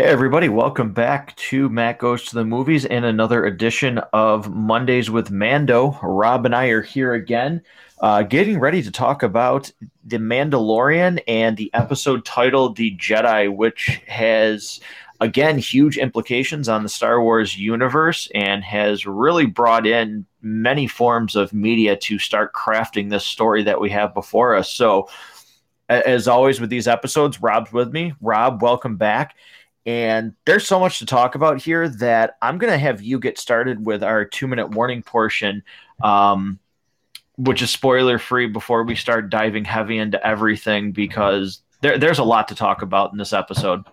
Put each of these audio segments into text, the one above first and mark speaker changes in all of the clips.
Speaker 1: Hey, everybody, welcome back to Matt Goes to the Movies and another edition of Mondays with Mando. Rob and I are here again, uh, getting ready to talk about The Mandalorian and the episode titled The Jedi, which has, again, huge implications on the Star Wars universe and has really brought in many forms of media to start crafting this story that we have before us. So, as always with these episodes, Rob's with me. Rob, welcome back. And there's so much to talk about here that I'm going to have you get started with our two minute warning portion, um, which is spoiler free before we start diving heavy into everything because there, there's a lot to talk about in this episode.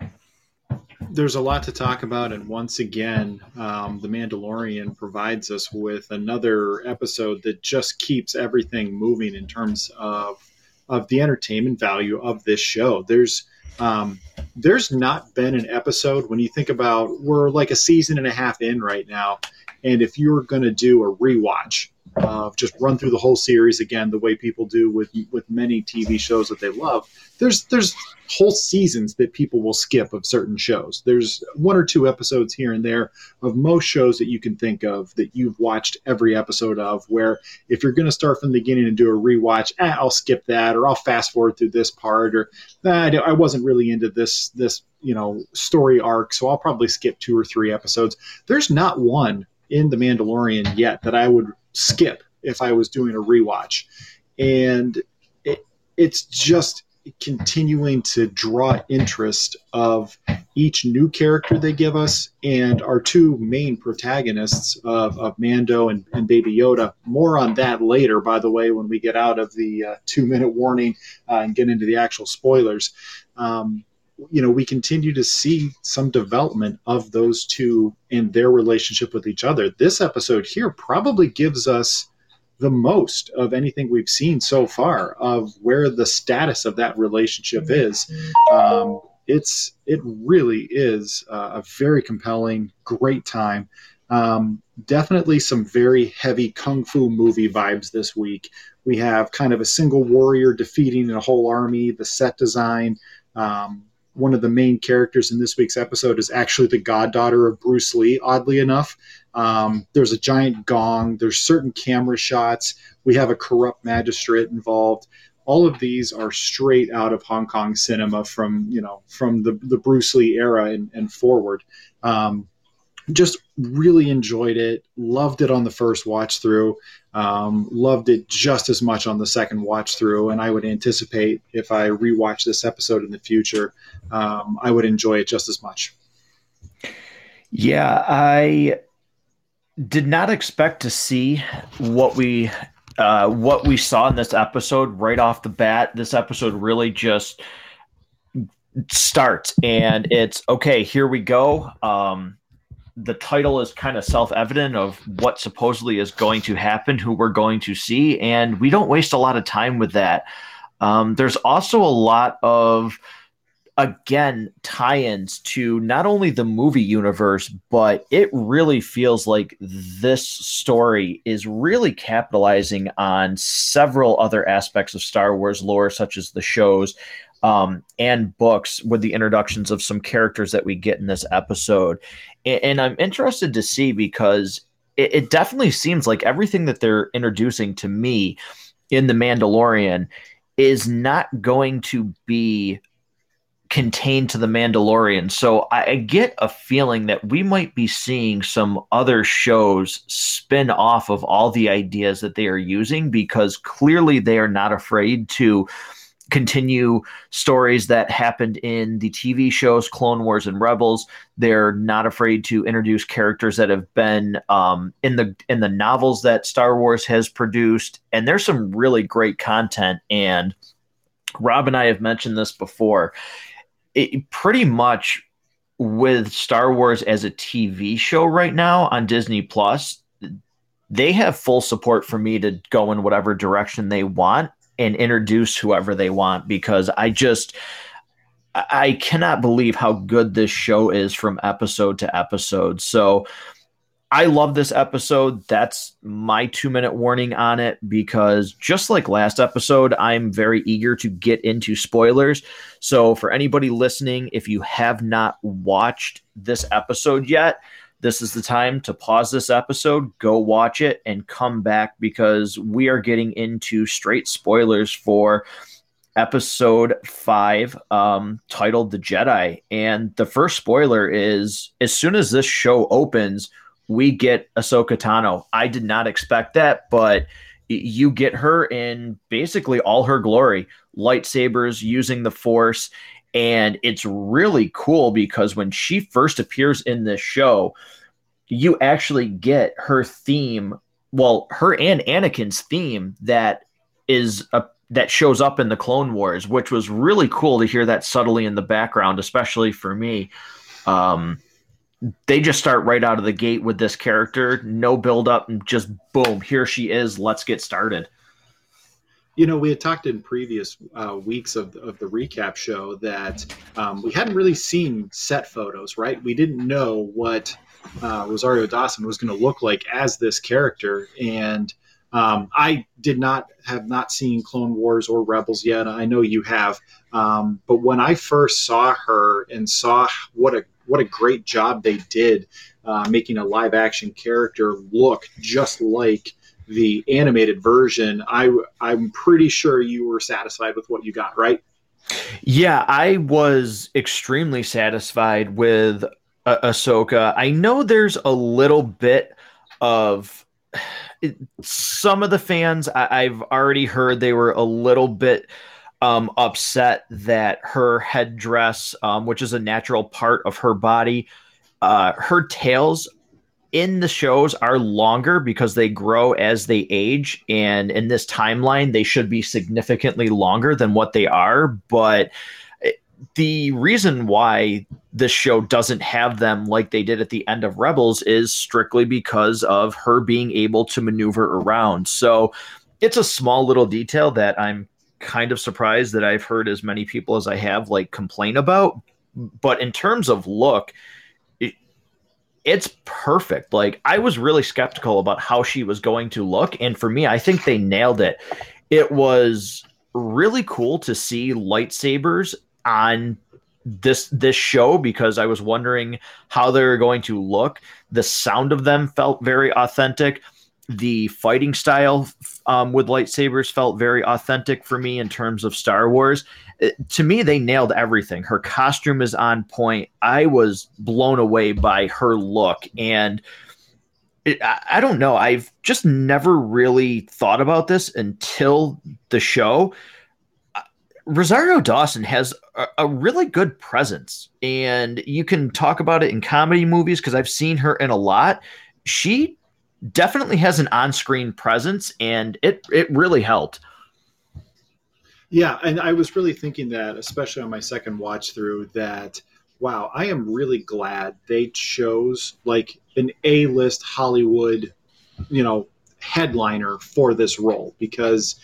Speaker 2: There's a lot to talk about, and once again, um, The Mandalorian provides us with another episode that just keeps everything moving in terms of of the entertainment value of this show. There's um, there's not been an episode when you think about we're like a season and a half in right now, and if you're going to do a rewatch of just run through the whole series again, the way people do with with many TV shows that they love, there's there's whole seasons that people will skip of certain shows. There's one or two episodes here and there of most shows that you can think of that you've watched every episode of. Where if you're going to start from the beginning and do a rewatch, eh, I'll skip that, or I'll fast forward through this part, or eh, I wasn't really into this this you know story arc, so I'll probably skip two or three episodes. There's not one in The Mandalorian yet that I would skip if I was doing a rewatch, and it, it's just continuing to draw interest of each new character they give us and our two main protagonists of, of Mando and, and, Baby Yoda. More on that later, by the way, when we get out of the uh, two minute warning uh, and get into the actual spoilers. Um, you know, we continue to see some development of those two and their relationship with each other. This episode here probably gives us the most of anything we've seen so far of where the status of that relationship is. Um, it's it really is a very compelling, great time. Um, definitely some very heavy kung fu movie vibes this week. We have kind of a single warrior defeating a whole army. The set design. Um, one of the main characters in this week's episode is actually the goddaughter of Bruce Lee, oddly enough. Um, there's a giant gong, there's certain camera shots. We have a corrupt magistrate involved. All of these are straight out of Hong Kong cinema from, you know, from the, the Bruce Lee era and, and forward. Um, just really enjoyed it. Loved it on the first watch through. Um, loved it just as much on the second watch through. And I would anticipate if I rewatch this episode in the future, um, I would enjoy it just as much.
Speaker 1: Yeah, I did not expect to see what we uh, what we saw in this episode right off the bat. This episode really just starts, and it's okay. Here we go. Um, the title is kind of self-evident of what supposedly is going to happen, who we're going to see, and we don't waste a lot of time with that. Um, there's also a lot of again tie-ins to not only the movie universe but it really feels like this story is really capitalizing on several other aspects of Star Wars lore such as the shows um, and books with the introductions of some characters that we get in this episode and, and I'm interested to see because it, it definitely seems like everything that they're introducing to me in the Mandalorian is not going to be contained to the Mandalorian. So I, I, get a feeling that we might be seeing some other shows spin off of all the ideas that they are using because clearly they are not afraid to continue stories that happened in the TV shows Clone Wars and Rebels. They're not afraid to introduce characters that have been um, in the in the novels that Star Wars has produced, and there's some really great content. And Rob and I have mentioned this before it pretty much with Star Wars as a TV show right now on Disney Plus, they have full support for me to go in whatever direction they want and introduce whoever they want because I just I cannot believe how good this show is from episode to episode. So I love this episode. That's my two minute warning on it because just like last episode, I'm very eager to get into spoilers. So, for anybody listening, if you have not watched this episode yet, this is the time to pause this episode, go watch it, and come back because we are getting into straight spoilers for episode five, um, titled The Jedi. And the first spoiler is as soon as this show opens, we get Ahsoka Tano. I did not expect that, but you get her in basically all her glory lightsabers using the force and it's really cool because when she first appears in this show, you actually get her theme. Well, her and Anakin's theme that is a that shows up in the Clone Wars, which was really cool to hear that subtly in the background, especially for me. Um, they just start right out of the gate with this character, no build up, and just boom, here she is. Let's get started
Speaker 2: you know, we had talked in previous uh, weeks of, of the recap show that um, we hadn't really seen set photos, right? We didn't know what uh, Rosario Dawson was going to look like as this character. And um, I did not have not seen Clone Wars or Rebels yet. I know you have, um, but when I first saw her and saw what a what a great job they did uh, making a live action character look just like the animated version, I I'm pretty sure you were satisfied with what you got, right?
Speaker 1: Yeah, I was extremely satisfied with uh, Ahsoka. I know there's a little bit of some of the fans I, have already heard they were a little bit um, upset that her headdress, um, which is a natural part of her body, uh, her tails in the shows are longer because they grow as they age and in this timeline they should be significantly longer than what they are but the reason why this show doesn't have them like they did at the end of rebels is strictly because of her being able to maneuver around. So it's a small little detail that i'm kind of surprised that i've heard as many people as i have like complain about but in terms of look it's perfect. Like I was really skeptical about how she was going to look, and for me, I think they nailed it. It was really cool to see lightsabers on this this show because I was wondering how they were going to look. The sound of them felt very authentic. The fighting style um, with lightsabers felt very authentic for me in terms of Star Wars to me, they nailed everything. Her costume is on point. I was blown away by her look. And it, I, I don't know. I've just never really thought about this until the show. Uh, Rosario Dawson has a, a, really good presence, and you can talk about it in comedy movies because I've seen her in a lot. She definitely has an on-screen presence, and it it really helped.
Speaker 2: Yeah, and I was really thinking that, especially on my second watch through, that wow, I am really glad they chose like an A-list Hollywood, you know, headliner for this role because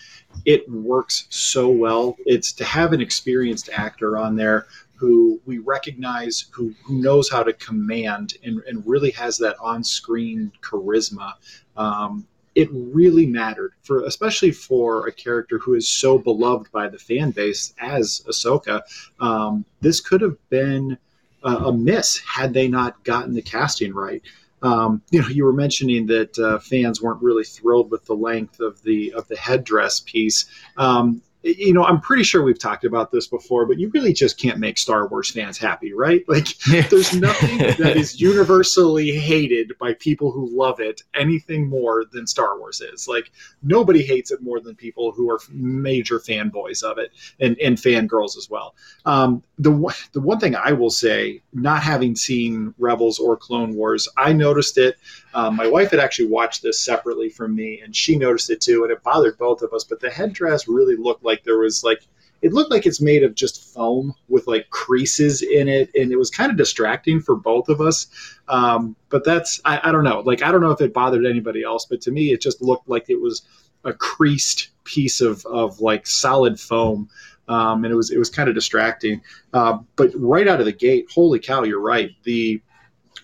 Speaker 2: it works so well. It's to have an experienced actor on there who we recognize, who, who knows how to command and, and really has that on screen charisma. Um, it really mattered for especially for a character who is so beloved by the fan base as Ahsoka. Um, this could have been a, a, miss had they not gotten the casting right. Um, you know, you were mentioning that uh, fans weren't really thrilled with the length of the of the headdress piece. Um, you know, I'm pretty sure we've talked about this before, but you really just can't make Star Wars fans happy, right? Like, there's nothing that is universally hated by people who love it anything more than Star Wars is. Like, nobody hates it more than people who are major fanboys of it and, and fangirls as well. Um, the, the one thing I will say, not having seen Rebels or Clone Wars, I noticed it. Um, my wife had actually watched this separately from me, and she noticed it too, and it bothered both of us. But the headdress really looked like there was like it looked like it's made of just foam with like creases in it, and it was kind of distracting for both of us. Um, but that's I, I don't know, like I don't know if it bothered anybody else, but to me, it just looked like it was a creased piece of of like solid foam. Um, and it was it was kind of distracting. Uh, but right out of the gate, holy cow, you're right. The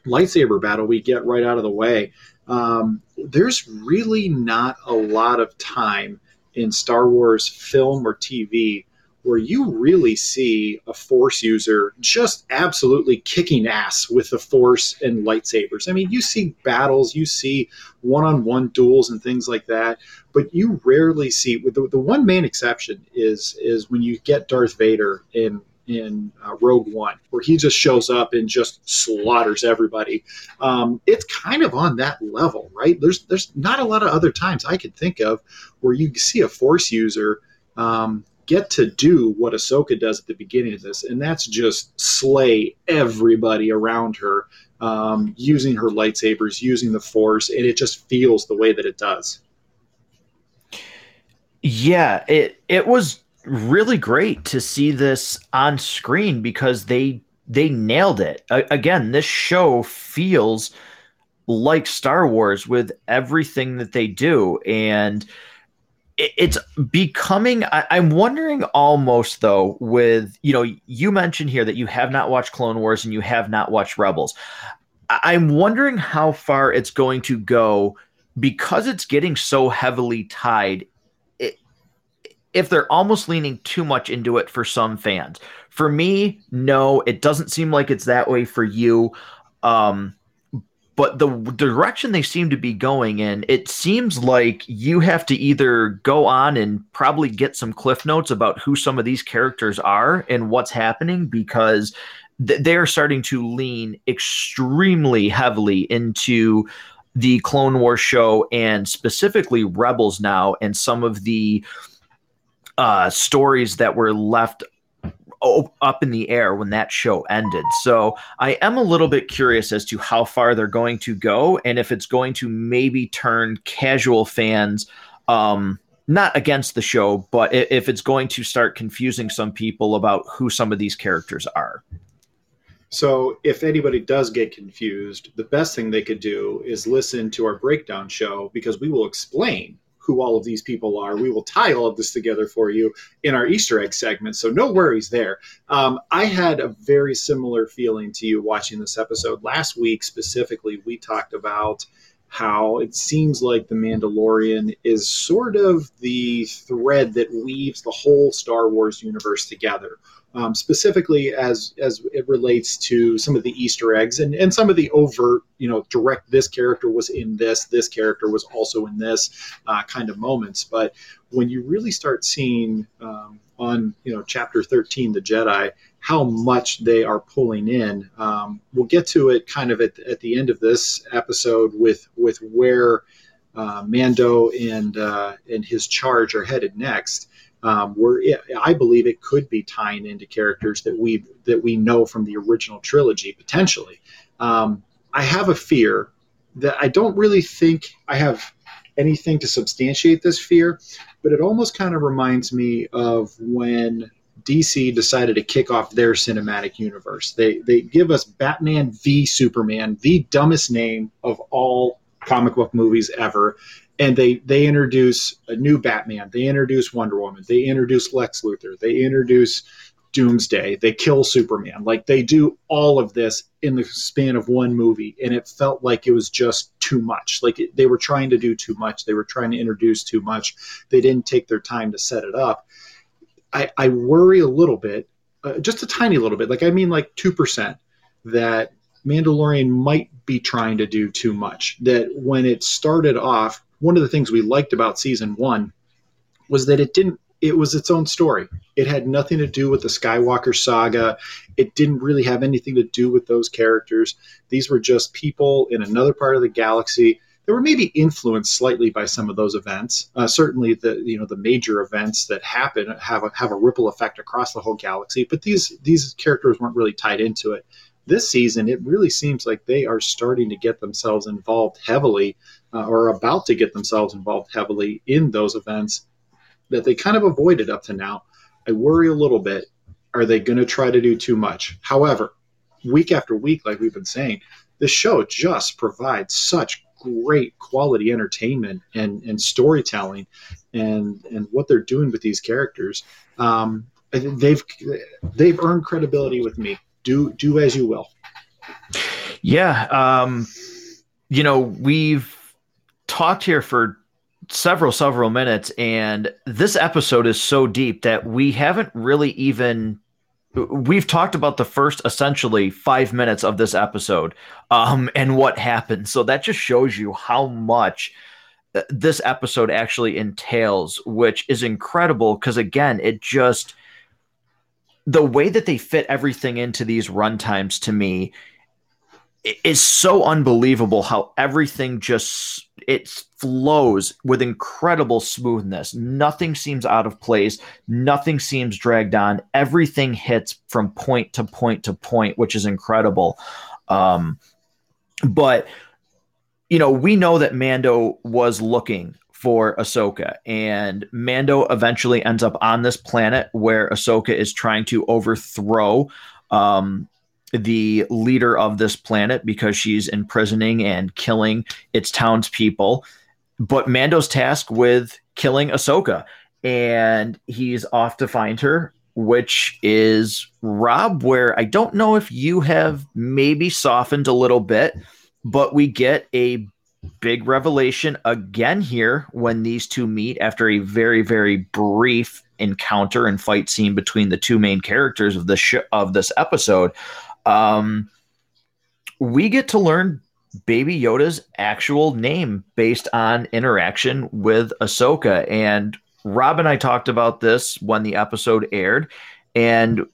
Speaker 2: lightsaber battle we get right out of the way. Um, there's really not a lot of time in Star Wars film or TV where you really see a force user just absolutely kicking ass with the force and lightsabers. I mean, you see battles, you see one-on-one duels and things like that, but you rarely see the, the one main exception is is when you get Darth Vader in in uh, Rogue One, where he just shows up and just slaughters everybody. Um, it's kind of on that level, right? There's there's not a lot of other times I could think of where you see a Force user um, get to do what Ahsoka does at the beginning of this, and that's just slay everybody around her um, using her lightsabers, using the Force, and it just feels the way that it does.
Speaker 1: Yeah, it it was really great to see this on screen because they they nailed it. Again, this show feels like Star Wars with everything that they do and it's becoming I, am wondering almost though with you know you mentioned here that you have not watched clone wars and you have not watched rebels I, i'm wondering how far it's going to go because it's getting so heavily tied if they're almost leaning too much into it for some fans. For me, no, it doesn't seem like it's that way for you. Um, but the direction they seem to be going in, it seems like you have to either go on and probably get some cliff notes about who some of these characters are and what's happening because th- they're starting to lean extremely heavily into the Clone Wars show and specifically Rebels now and some of the uh, stories that were left up in the air when that show ended. So I am a little bit curious as to how far they're going to go and if it's going to maybe turn casual fans um, not against the show, but if it's going to start confusing some people about who some of these characters are.
Speaker 2: So, if anybody does get confused, the best thing they could do is listen to our breakdown show because we will explain who all of these people are. We will tie all of this together for you in our Easter egg segment. So no worries there. Um, I had a very similar feeling to you watching this episode. Last week, specifically, we talked about how it seems like the Mandalorian is sort of the thread that weaves the whole Star Wars universe together um, specifically as as it relates to some of the Easter eggs and, and some of the overt, you know, direct this character was in this, this character was also in this uh, kind of moments. But when you really start seeing um, on you know chapter 13 the jedi how much they are pulling in um, we'll get to it kind of at, at the end of this episode with with where uh, mando and uh, and his charge are headed next um, where it, I believe it could be tying into characters that we that we know from the original trilogy potentially. Um, I have a fear that I don't really think I have anything to substantiate this fear, but it almost kind of reminds me of when DC decided to kick off their cinematic universe. They they give us Batman v Superman, the dumbest name of all comic book movies ever, and they they introduce a new Batman, they introduce Wonder Woman, they introduce Lex Luthor, they introduce Doomsday, they kill Superman. Like they do all of this in the span of one movie, and it felt like it was just too much. Like it, they were trying to do too much. They were trying to introduce too much. They didn't take their time to set it up. I, I worry a little bit, uh, just a tiny little bit. Like I mean, like two percent that Mandalorian might be trying to do too much. That when it started off, one of the things we liked about season one was that it didn't it was its own story. It had nothing to do with the Skywalker saga. It didn't really have anything to do with those characters. These were just people in another part of the galaxy that were maybe influenced slightly by some of those events. Uh, certainly, the you know the major events that happen have a, have a ripple effect across the whole galaxy. But these these characters weren't really tied into it. This season, it really seems like they are starting to get themselves involved heavily uh, or about to get themselves involved heavily in those events that they kind of avoided up to now. I worry a little bit. Are they going to try to do too much? However, week after week, like we've been saying, this show just provides such great quality entertainment and, and storytelling and and what they're doing with these characters. Um, they've they've earned credibility with me. Do do as you will.
Speaker 1: Yeah. Um, you know, we've talked here for several, several minutes, and this episode is so deep that we haven't really even. We've talked about the first essentially five minutes of this episode um, and what happened. So that just shows you how much uh, this episode actually entails, which is incredible because, again, it just the way that they fit everything into these runtimes to me is so unbelievable how everything just it flows with incredible smoothness. Nothing seems out of place. Nothing seems dragged on. Everything hits from point to point to point which is incredible. Um, but you know we know that mando was looking for Ahsoka. And Mando eventually ends up on this planet where Ahsoka is trying to overthrow um, the leader of this planet because she's imprisoning and killing its townspeople. But Mando's tasked with killing Ahsoka, and he's off to find her, which is Rob, where I don't know if you have maybe softened a little bit, but we get a big revelation again here when these two meet after a very very brief encounter and fight scene between the two main characters of the sh- of this episode um, we get to learn baby yoda's actual name based on interaction with ahsoka. And rob and i talked about this when the episode aired. And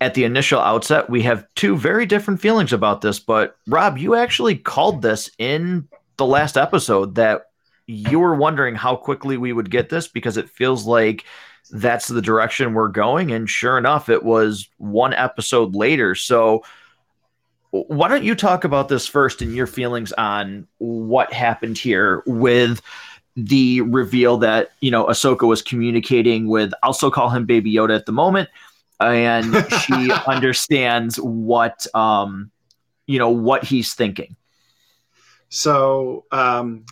Speaker 1: at the initial outset we have two very different feelings about this. But rob you actually called this in the last episode that you were wondering how quickly we would get this because it feels like that's the direction we're going. And sure enough, it was one episode later. So, why don't you talk about this first and your feelings on what happened here with the reveal that you know Ahsoka was communicating with? I'll still call him Baby Yoda at the moment, and she understands what um you know what he's thinking.
Speaker 2: So um,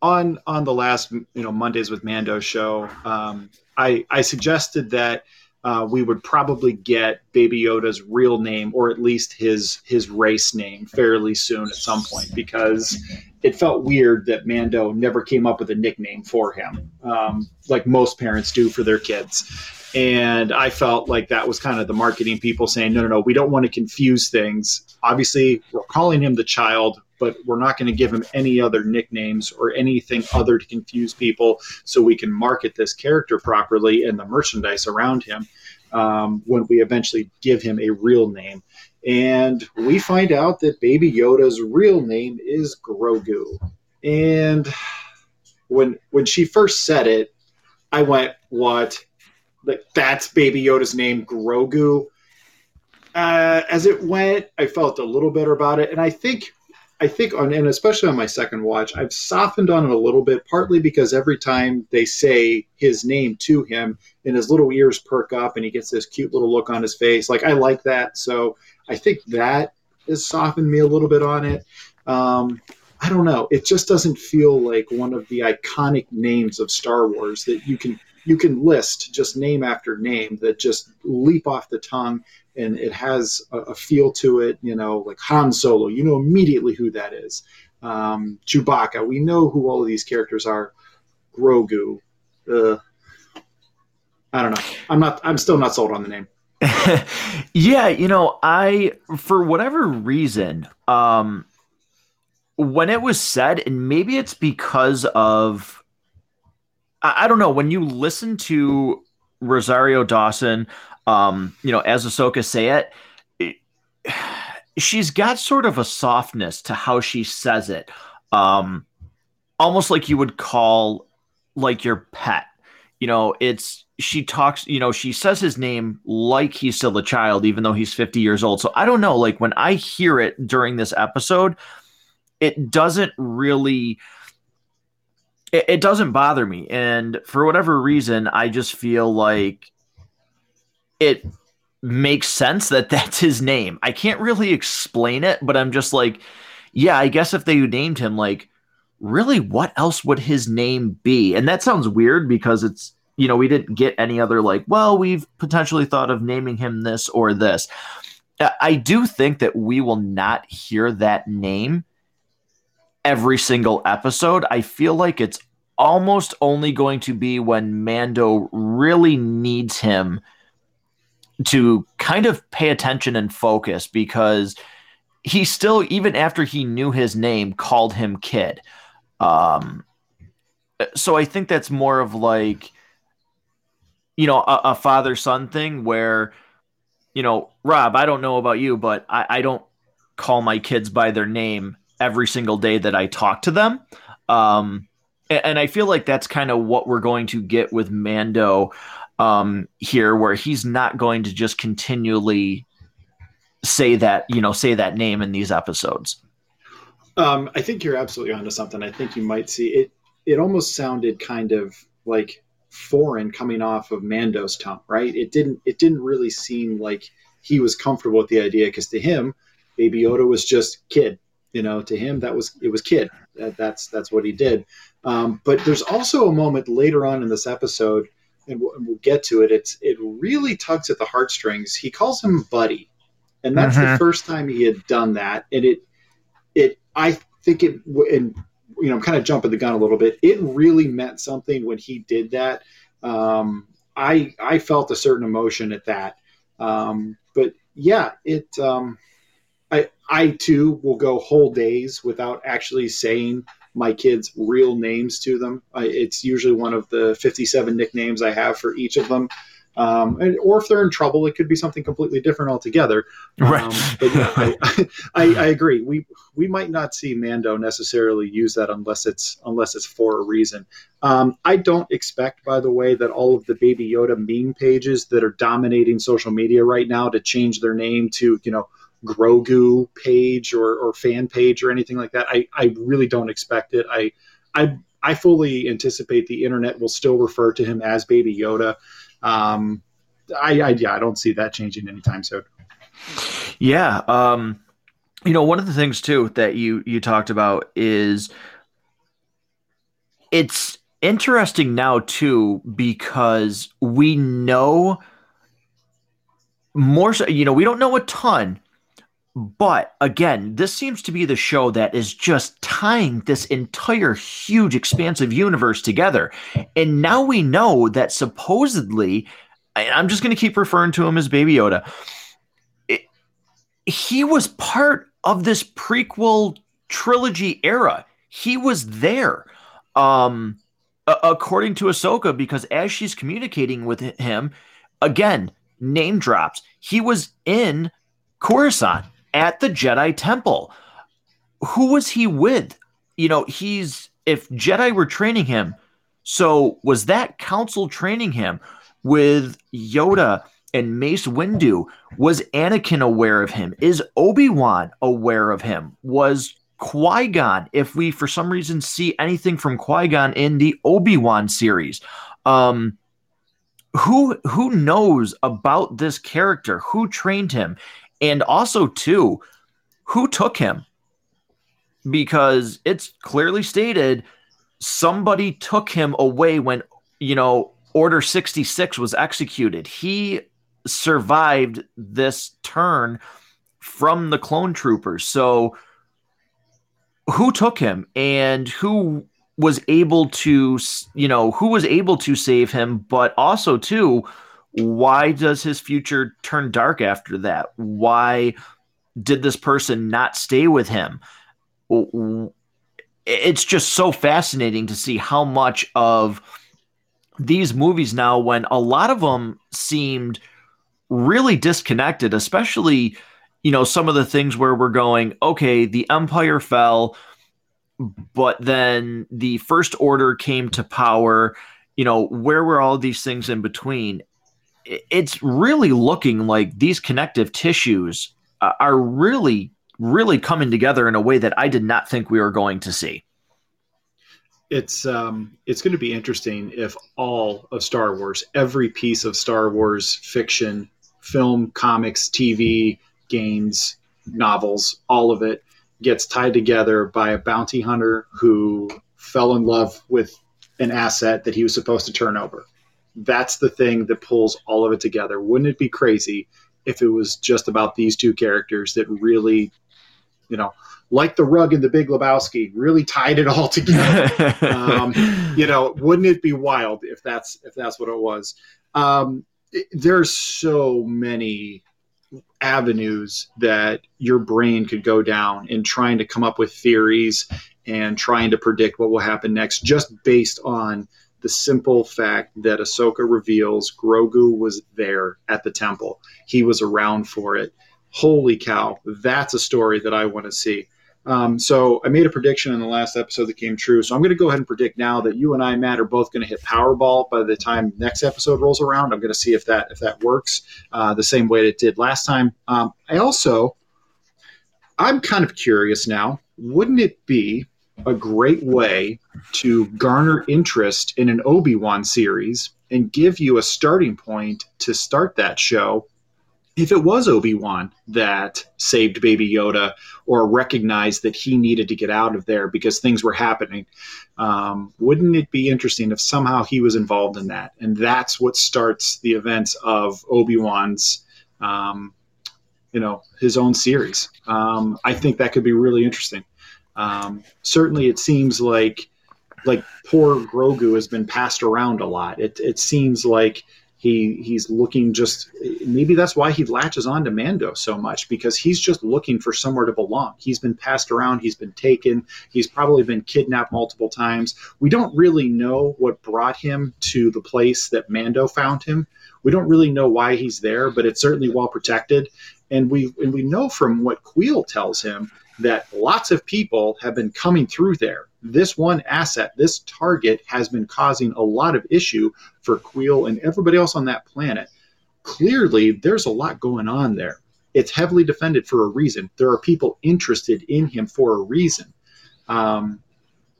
Speaker 2: on on the last you know Mondays with Mando show, um, I I suggested that uh, we would probably get Baby Yoda's real name or at least his his race name fairly soon at some point because it felt weird that Mando never came up with a nickname for him, um, like most parents do for their kids. And I felt like that was kind of the marketing people saying, no, no, no, we don't want to confuse things. Obviously, we're calling him the child but we're not going to give him any other nicknames or anything other to confuse people so we can market this character properly and the merchandise around him um, when we eventually give him a real name. And we find out that Baby Yoda's real name is Grogu. And when when she first said it, I went, "What? Like that's Baby Yoda's name, Grogu." Uh, as it went, I felt a little better about it, and I think I think on and especially on my second watch, I've softened on it a little bit, partly because every time they say his name to him, and his little ears perk up, and he gets this cute little look on his face. Like I like that, so I think that has softened me a little bit on it. Um, I don't know. It just doesn't feel like one of the iconic names of Star Wars that you can you can list just name after name that just leap off the tongue and it has a, a, feel to it, you know, like Han Solo, you know immediately who that is. Um, Chewbacca, we know who all of these characters are. Grogu, uh, I don't know. I'm not. I'm still not sold on the name.
Speaker 1: yeah, you know, I for whatever reason, um, when it was said, and maybe it's because of, I, I don't know, when you listen to Rosario Dawson um, you know, as Ahsoka say it, it, she's got sort of a softness to how she says it. Um, almost like you would call like your pet. You know, it's she talks, you know, she says his name like he's still a child, even though he's 50 years old. So I don't know, like when I hear it during this episode, it doesn't really it, it doesn't bother me. And for whatever reason, I just feel like it makes sense that that's his name. I can't really explain it, but I'm just like, yeah, I guess if they named him, like, really, what else would his name be? And that sounds weird because it's, you know, we didn't get any other, like, well, we've potentially thought of naming him this or this. I do think that we will not hear that name every single episode. I feel like it's almost only going to be when Mando really needs him to kind of pay attention and focus because he still, even after he knew his name, called him kid. Um, so I think that's more of like, you know, a, a father son thing where, you know, Rob, I don't know about you, but I, I don't call my kids by their name every single day that I talk to them. Um, and, I feel like that's kind of what we're going to get with Mando um, here, where he's not going to just continually say that, you know, say that name in these episodes.
Speaker 2: Um, I think you're absolutely onto something. I think you might see it. It almost sounded kind of like foreign coming off of Mando's tongue, right? It didn't. It didn't really seem like he was comfortable with the idea because to him, Baby Yoda was just kid. You know, to him that was it was kid. That, that's that's what he did. Um, but there's also a moment later on in this episode, and we'll, and we'll, get to it. It's it really tugs at the heartstrings. He calls him Buddy, and that's mm-hmm. the first time he had done that. And it it I think it and you know I'm kind of jumping the gun a little bit. It really meant something when he did that. Um, I I felt a certain emotion at that. Um, but yeah, it. Um, I I too will go whole days without actually saying my kids' real names to them. I, it's usually one of the 57 nicknames I have for each of them. Um, and, or if they're in trouble, it could be something completely different altogether. Um, right. but yeah, I, I, I, agree. We we might not see Mando necessarily use that unless it's unless it's for a reason. Um, I don't expect, by the way, that all of the Baby Yoda meme pages that are dominating social media right now to change their name to you know Grogu page or, or fan page or anything like that. I, I really don't expect it. I, I I fully anticipate the internet will still refer to him as Baby Yoda. Um, I, I yeah, I don't see that changing anytime soon.
Speaker 1: Yeah, um, you know, one of the things too that you you talked about is it's interesting now too because we know more so you know we don't know a ton but again, this seems to be the show that is just tying this entire huge, expansive universe together. And now we know that supposedly, I'm just going to keep referring to him as Baby Yoda, it, he was part of this prequel trilogy era. He was there. Um, according to Ahsoka, because as she's communicating with him, again, name drops. He was in Coruscant at the Jedi Temple. Who was he with? You know, he's if Jedi were training him, so was that council training him with Yoda and Mace Windu? Was Anakin aware of him? Is Obi Wan aware of him? Was Qui Gon, if we for some reason see anything from Qui Gon in the Obi Wan series, um, who who knows about this character? Who trained him? And also, too, who took him? Because it's clearly stated somebody took him away when, you know, Order 66 was executed. He survived this turn from the clone troopers. So, who took him and who was able to, you know, who was able to save him, but also, too, why does his future turn dark after that? Why did this person not stay with him? It's just so fascinating to see how much of these movies now, when a lot of them seemed really disconnected, especially, you know, some of the things where we're going, okay, the empire fell, but then the first order came to power. You know, where were all these things in between? It's really looking like these connective tissues uh, are really, really coming together in a way that I did not think we were going to see.
Speaker 2: It's um, it's going to be interesting if all of Star Wars, every piece of Star Wars fiction, film, comics, TV, games, novels, all of it gets tied together by a bounty hunter who fell in love with an asset that he was supposed to turn over that's the thing that pulls all of it together. Wouldn't it be crazy if it was just about these two characters that really, you know, like the rug in the Big Lebowski, really tied it all together. um, you know, wouldn't it be wild if that's if that's what it was? Um, it, there's so many avenues that your brain could go down in trying to come up with theories and trying to predict what will happen next, just based on the simple fact that Ahsoka reveals Grogu was there at the temple. He was around for it. Holy cow, that's a story that I want to see. Um, so I made a prediction in the last episode that came true. So I'm going to go ahead and predict now that you and I, Matt, are both going to hit Powerball by the time next episode rolls around. I'm going to see if that if that works uh, the same way it did last time. Um, I also, I'm kind of curious now. Wouldn't it be a great way to garner interest in an Obi Wan series and give you a starting point to start that show. If it was Obi Wan that saved Baby Yoda or recognized that he needed to get out of there because things were happening, um, wouldn't it be interesting if somehow he was involved in that? And that's what starts the events of Obi Wan's, um, you know, his own series. Um, I think that could be really interesting. Um, certainly, it seems like like poor Grogu has been passed around a lot. It it seems like he he's looking just maybe that's why he latches on to Mando so much because he's just looking for somewhere to belong. He's been passed around, he's been taken, he's probably been kidnapped multiple times. We don't really know what brought him to the place that Mando found him. We don't really know why he's there, but it's certainly well protected. And we and we know from what Kuiil tells him that lots of people have been coming through there. This one asset, this target, has been causing a lot of issue for Kuiil and everybody else on that planet. Clearly, there's a lot going on there. It's heavily defended for a reason. There are people interested in him for a reason. Um,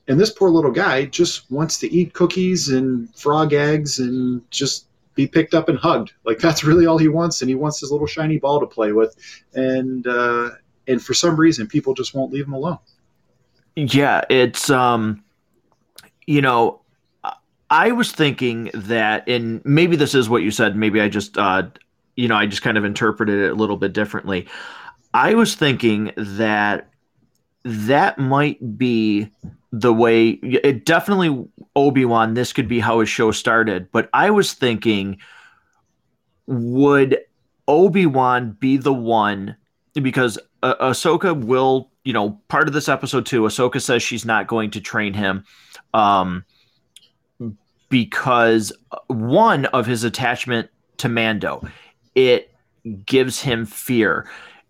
Speaker 2: and this poor little guy just wants to eat cookies and frog eggs and just be picked up and hugged. Like that's really all he wants, and he wants his little shiny ball to play with. And uh, and for some reason people just won't leave him alone.
Speaker 1: Yeah it's um you know i was thinking that and maybe this is what you said maybe i just uh you know i just kind of interpreted it a little bit differently. I was thinking that that might be the way it definitely obi-wan this could be how his show started but i was thinking would obi-wan be the one because uh, Ahsoka will, you know, part of this episode too. Ahsoka says she's not going to train him, um, because one of his attachment to Mando, it gives him fear,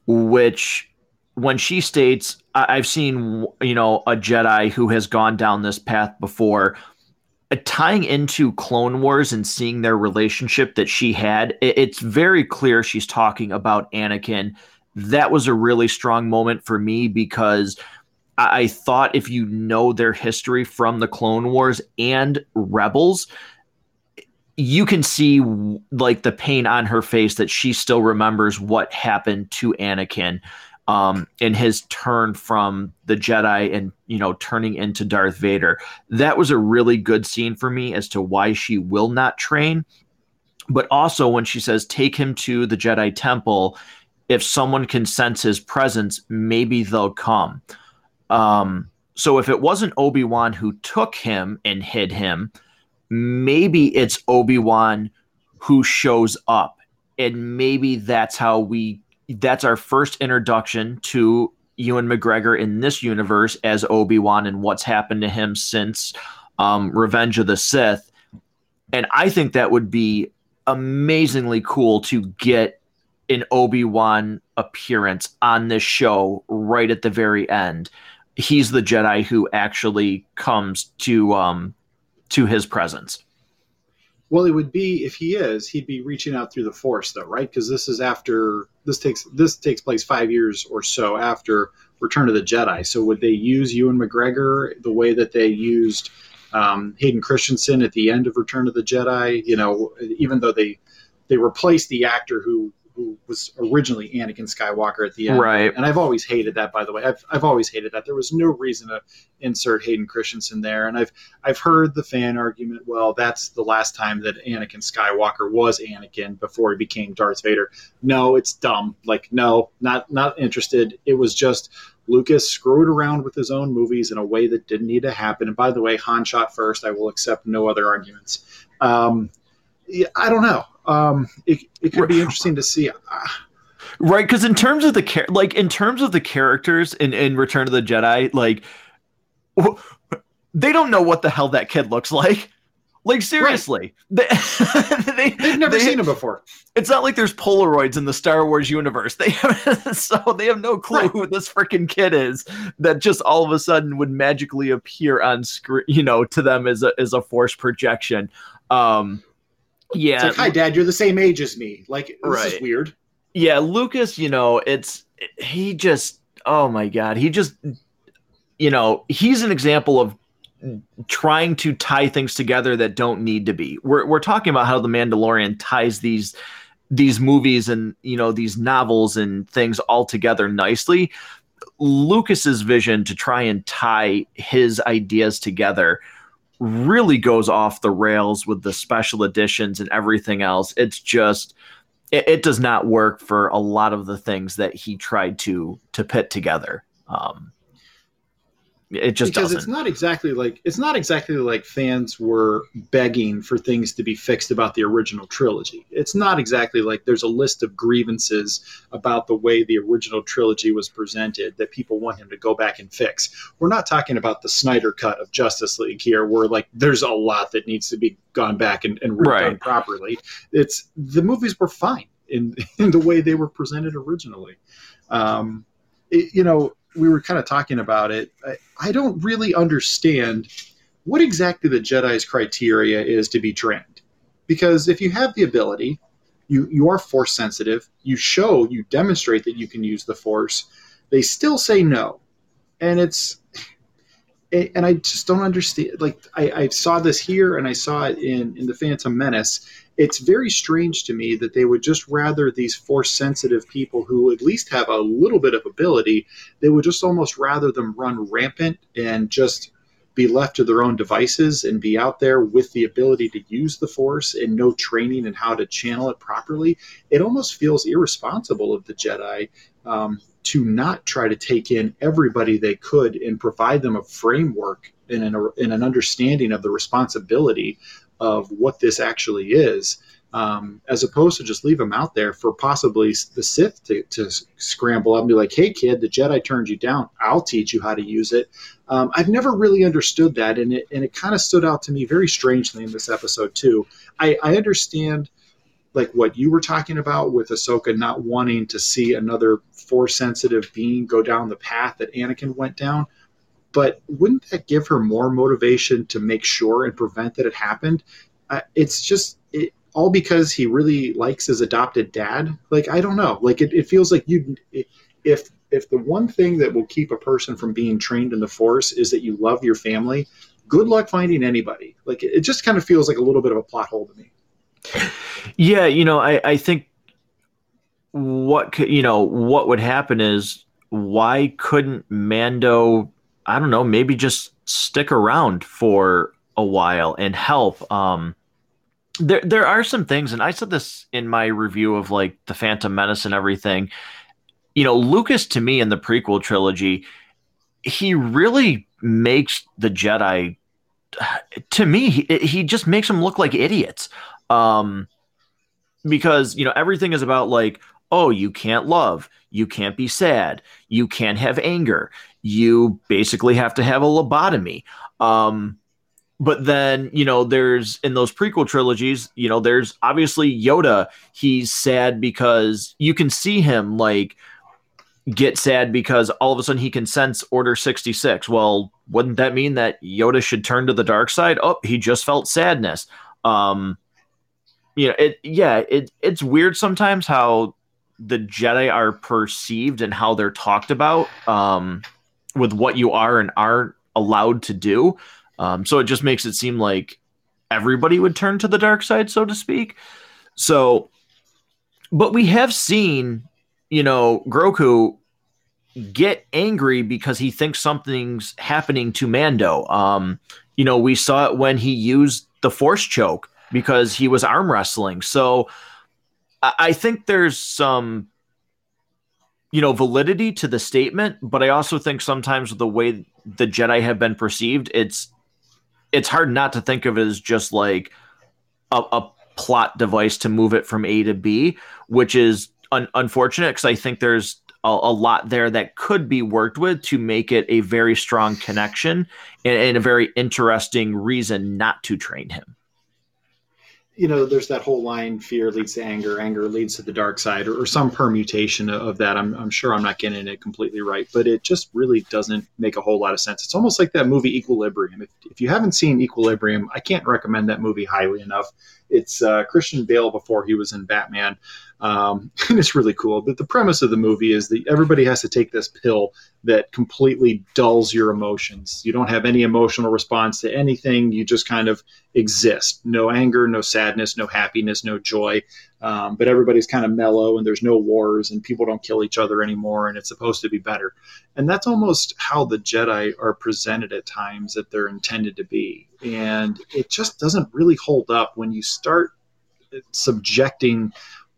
Speaker 1: which when she states, I- have seen, you know, a Jedi who has gone down this path before. Uh, tying into Clone Wars and seeing their relationship that she had, it- it's very clear she's talking about Anakin that was a really strong moment for me because I, I thought if you know their history from the Clone Wars and Rebels, you can see like the pain on her face that she still remembers what happened to Anakin um, in his turn from the Jedi and you know turning into Darth Vader. That was a really good scene for me as to why she will not train. But also when she says take him to the Jedi Temple if someone can sense his presence, maybe they'll come. Um, so if it wasn't Obi Wan who took him and hid him, maybe it's Obi Wan who shows up, and maybe that's how we. That's our first introduction to Ewan McGregor in this universe as Obi Wan and what's happened to him since um, Revenge of the Sith. And I think that would be amazingly cool to get an Obi-Wan appearance on this show right at the very end. He's the Jedi who actually comes to um to his presence.
Speaker 2: Well, it would be if he is, he'd be reaching out through the Force, though, right? Because this is after this takes this takes place five years or so after Return of the Jedi. So would they use Ewan McGregor the way that they used um, Hayden Christensen at the end of Return of the Jedi? You know, even though they they replaced the actor who who was originally Anakin Skywalker at the end.
Speaker 1: Right.
Speaker 2: And I've always hated that, by the way. I've, I've always hated that. There was no reason to insert Hayden Christensen there. And I've I've heard the fan argument, well, that's the last time that Anakin Skywalker was Anakin before he became Darth Vader. No, it's dumb. Like, no, not not interested. It was just Lucas screwed around with his own movies in a way that didn't need to happen. And by the way, Han shot first. I will accept no other arguments. Um, yeah, I don't know. Um, it, it could be interesting to see.
Speaker 1: right, because in terms of the char- like in terms of the characters in in Return of the Jedi, like they don't know what the hell that kid looks like. Like seriously, right.
Speaker 2: they, they have never they, seen him before.
Speaker 1: It's not like there's Polaroids in the Star Wars universe. They have, so they have no clue right. who this freaking kid is that just all of a sudden would magically appear on screen. You know, to them as a as a force projection. Um, yeah.
Speaker 2: It's like, hi, Dad, you're the same age as me. Like, this right. is weird.
Speaker 1: Yeah, Lucas, you know, it's he just oh my god, he just you know, he's an example of trying to tie things together that don't need to be. We're we're talking about how the Mandalorian ties these these movies and you know these novels and things all together nicely. Lucas's vision to try and tie his ideas together really goes off the rails with the special editions and everything else. It's just it, it does not work for a lot of the things that he tried to to put together. Um, it just because doesn't.
Speaker 2: it's not exactly like it's not exactly like fans were begging for things to be fixed about the original trilogy. It's not exactly like there's a list of grievances about the way the original trilogy was presented that people want him to go back and fix. We're not talking about the Snyder cut of Justice League here, where like there's a lot that needs to be gone back and, and redone right. properly. It's the movies were fine in in the way they were presented originally. Um, it, you know we were kind of talking about it. I, I don't really understand what exactly the Jedi's criteria is to be trained. Because if you have the ability, you, you are force sensitive, you show, you demonstrate that you can use the force, they still say no. And it's, and I just don't understand. Like, I, I saw this here and I saw it in, in The Phantom Menace it's very strange to me that they would just rather these force sensitive people who at least have a little bit of ability, they would just almost rather them run rampant and just be left to their own devices and be out there with the ability to use the force and no training and how to channel it properly. It almost feels irresponsible of the Jedi um, to not try to take in everybody they could and provide them a framework and an, and an understanding of the responsibility of what this actually is, um, as opposed to just leave them out there for possibly the Sith to, to, scramble up and be like, "Hey, kid, the Jedi turned you down. I'll teach you how to use it." Um, I've never really understood that, and it and it kind of stood out to me very strangely in this episode too. I, I understand like what you were talking about with Ahsoka not wanting to see another force sensitive being go down the path that Anakin went down but wouldn't that give her more motivation to make sure and prevent that it happened? Uh, it's just it, all because he really likes his adopted dad. Like I don't know. Like it, it feels like you if if the one thing that will keep a person from being trained in the force is that you love your family, good luck finding anybody. Like it just kind of feels like a little bit of a plot hole to me.
Speaker 1: Yeah, you know, I, I think what could, you know what would happen is why couldn't Mando I don't know, maybe just stick around for a while and help. Um, there, there are some things, and I said this in my review of like the Phantom Menace and everything. You know, Lucas to me in the prequel trilogy, he really makes the Jedi. To me, he, he just makes them look like idiots. Um, because you know everything is about like oh, you can't love, you can't be sad, you can't have anger, you basically have to have a lobotomy. Um, but then, you know, there's in those prequel trilogies, you know, there's obviously Yoda. He's sad because you can see him like get sad because all of a sudden he can sense Order 66. Well, wouldn't that mean that Yoda should turn to the dark side? Oh, he just felt sadness. Um, you know, it yeah, it it's weird sometimes how the Jedi are perceived and how they're talked about um, with what you are and aren't allowed to do. Um, so it just makes it seem like everybody would turn to the dark side, so to speak. So but we have seen, you know, Grogu get angry because he thinks something's happening to Mando. Um, you know, we saw it when he used the force choke because he was arm wrestling. So I, think there's some you know validity to the statement but i also think sometimes the way the jedi have been perceived it's it's hard not to think of it as just like a, a plot device to move it from a to b which is un- unfortunate because i think there's a, a, lot there that could be worked with to make it a very strong connection and, and a very interesting reason not to train him
Speaker 2: you know, there's that whole line: fear leads to anger, anger leads to the dark side, or, or some permutation of that. I'm, I'm, sure I'm not getting it completely right, but it just really doesn't make a whole lot of sense. It's almost like that movie Equilibrium. If, if you haven't seen Equilibrium, I can't recommend that movie highly enough. It's uh, Christian Bale before he was in Batman. Um, and it's really cool. But the premise of the movie is that everybody has to take this pill that completely dulls your emotions. You don't have any emotional response to anything. You just kind of exist. No anger, no sadness, no happiness, no joy. Um, but everybody's kind of mellow and there's no wars and people don't kill each other anymore and it's supposed to be better. And that's almost how the Jedi are presented at times that they're intended to be. And it just doesn't really hold up when you start subjecting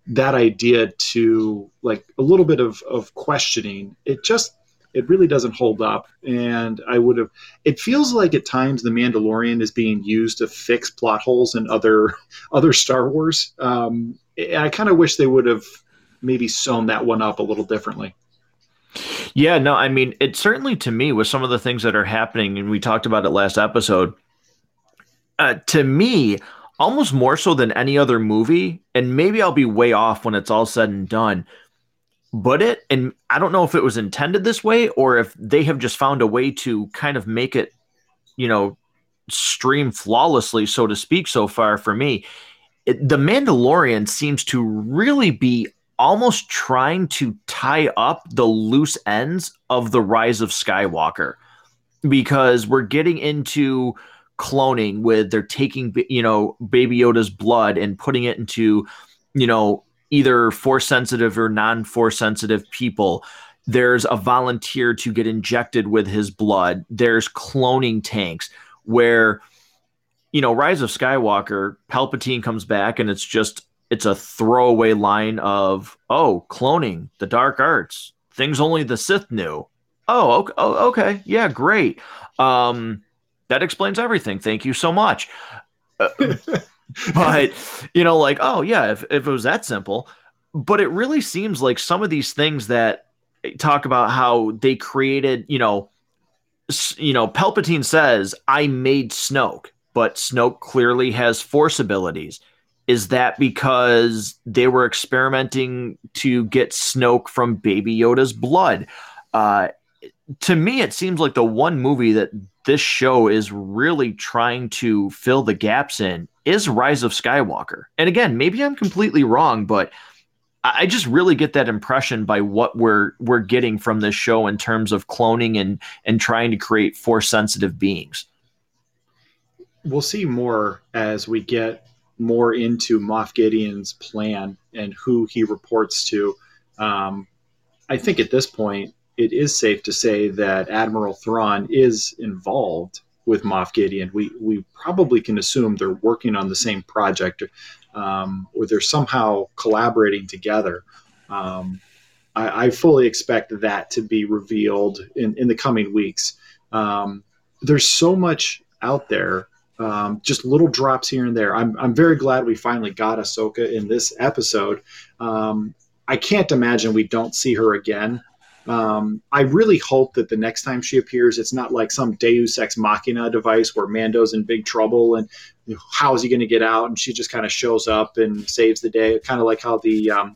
Speaker 2: that idea to like a little bit of, of questioning, it just it really doesn't hold up. And I would have it feels like at times the Mandalorian is being used to fix plot holes in other other Star Wars. Um, I kind of wish they would have maybe sewn that one up a little differently.
Speaker 1: Yeah, no, I mean, it certainly to me with some of the things that are happening, and we talked about it last episode. Uh, to me, almost more so than any other movie, and maybe I'll be way off when it's all said and done. But it, and I don't know if it was intended this way or if they have just found a way to kind of make it, you know, stream flawlessly, so to speak, so far for me. It, the Mandalorian seems to really be almost trying to tie up the loose ends of the rise of Skywalker because we're getting into cloning with they're taking you know baby yoda's blood and putting it into you know either force sensitive or non force sensitive people. There's a volunteer to get injected with his blood. There's cloning tanks where you know rise of skywalker palpatine comes back and it's just it's a throwaway line of oh cloning the dark arts things only the sith knew. Oh okay, oh, okay. yeah great. Um that explains everything. Thank you so much. Uh, but you know, like, oh yeah, if, if it was that simple. But it really seems like some of these things that talk about how they created, you know, you know, Palpatine says, I made Snoke, but Snoke clearly has force abilities. Is that because they were experimenting to get Snoke from Baby Yoda's blood? Uh, to me, it seems like the one movie that this show is really trying to fill the gaps in is Rise of Skywalker. And again, maybe I'm completely wrong, but I just really get that impression by what we're we're getting from this show in terms of cloning and and trying to create force sensitive beings.
Speaker 2: We'll see more as we get more into Moff Gideon's plan and who he reports to. Um, I think at this point, it is safe to say that Admiral Thrawn is involved with Moff Gideon. We we probably can assume they're working on the same project, um, or they're somehow collaborating together. Um, I, I, fully expect that to be revealed in, in the coming weeks. Um, there's so much out there, um, just little drops here and there. I'm I'm very glad we finally got Ahsoka in this episode. Um, I can't imagine we don't see her again. Um, I really hope that the next time she appears, it's not like some Deus Ex Machina device where Mando's in big trouble and how is he going to get out? And she just kind of shows up and saves the day, kind of like how the um,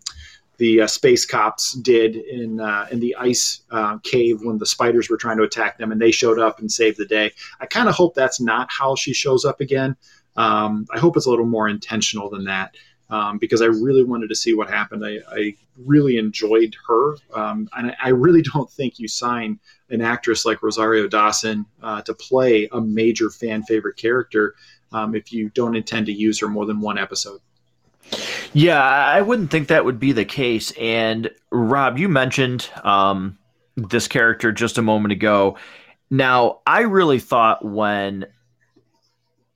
Speaker 2: the uh, space cops did in uh, in the ice uh, cave when the spiders were trying to attack them, and they showed up and saved the day. I kind of hope that's not how she shows up again. Um, I hope it's a little more intentional than that um, because I really wanted to see what happened. I, I really enjoyed her, um, and I, really don't think you sign an actress like Rosario Dawson uh, to play a major fan favorite character um, if you don't intend to use her more than one episode.
Speaker 1: Yeah, I wouldn't think that would be the case. And Rob, you mentioned um, this character just a moment ago. Now, I really thought when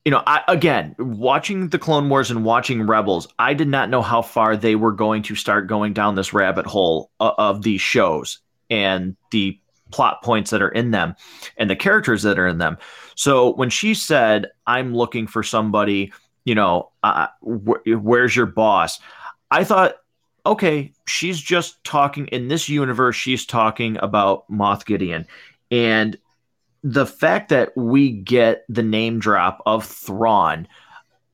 Speaker 1: you know, I, again, watching the Clone Wars and watching Rebels, I did not know how far they were going to start going down this rabbit hole of, of these shows and the plot points that are in them and the characters that are in them. So when she said, "I'm looking for somebody," you know, uh, wh- where's your boss? I thought, okay, she's just talking in this universe. She's talking about Moff Gideon, and the fact that we get the name drop of Thrawn,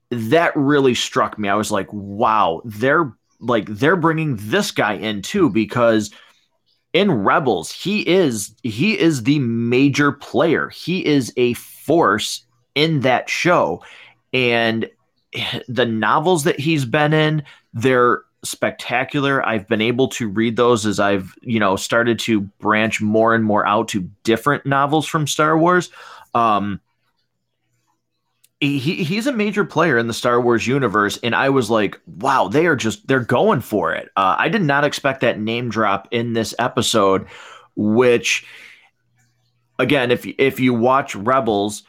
Speaker 1: that really struck me. I was like, wow, they're like they're bringing this guy in too because in Rebels, he is he is the major player. He is a force in that show. And the novels that he's been in, they're spectacular. I've been able to read those as I've, you know, started to branch more and more out to different novels from Star Wars. Um, he, he's a major player in the Star Wars universe, and I was like, wow, they are just they're going for it. Uh, I did not expect that name drop in this episode, which again, if if you watch Rebels,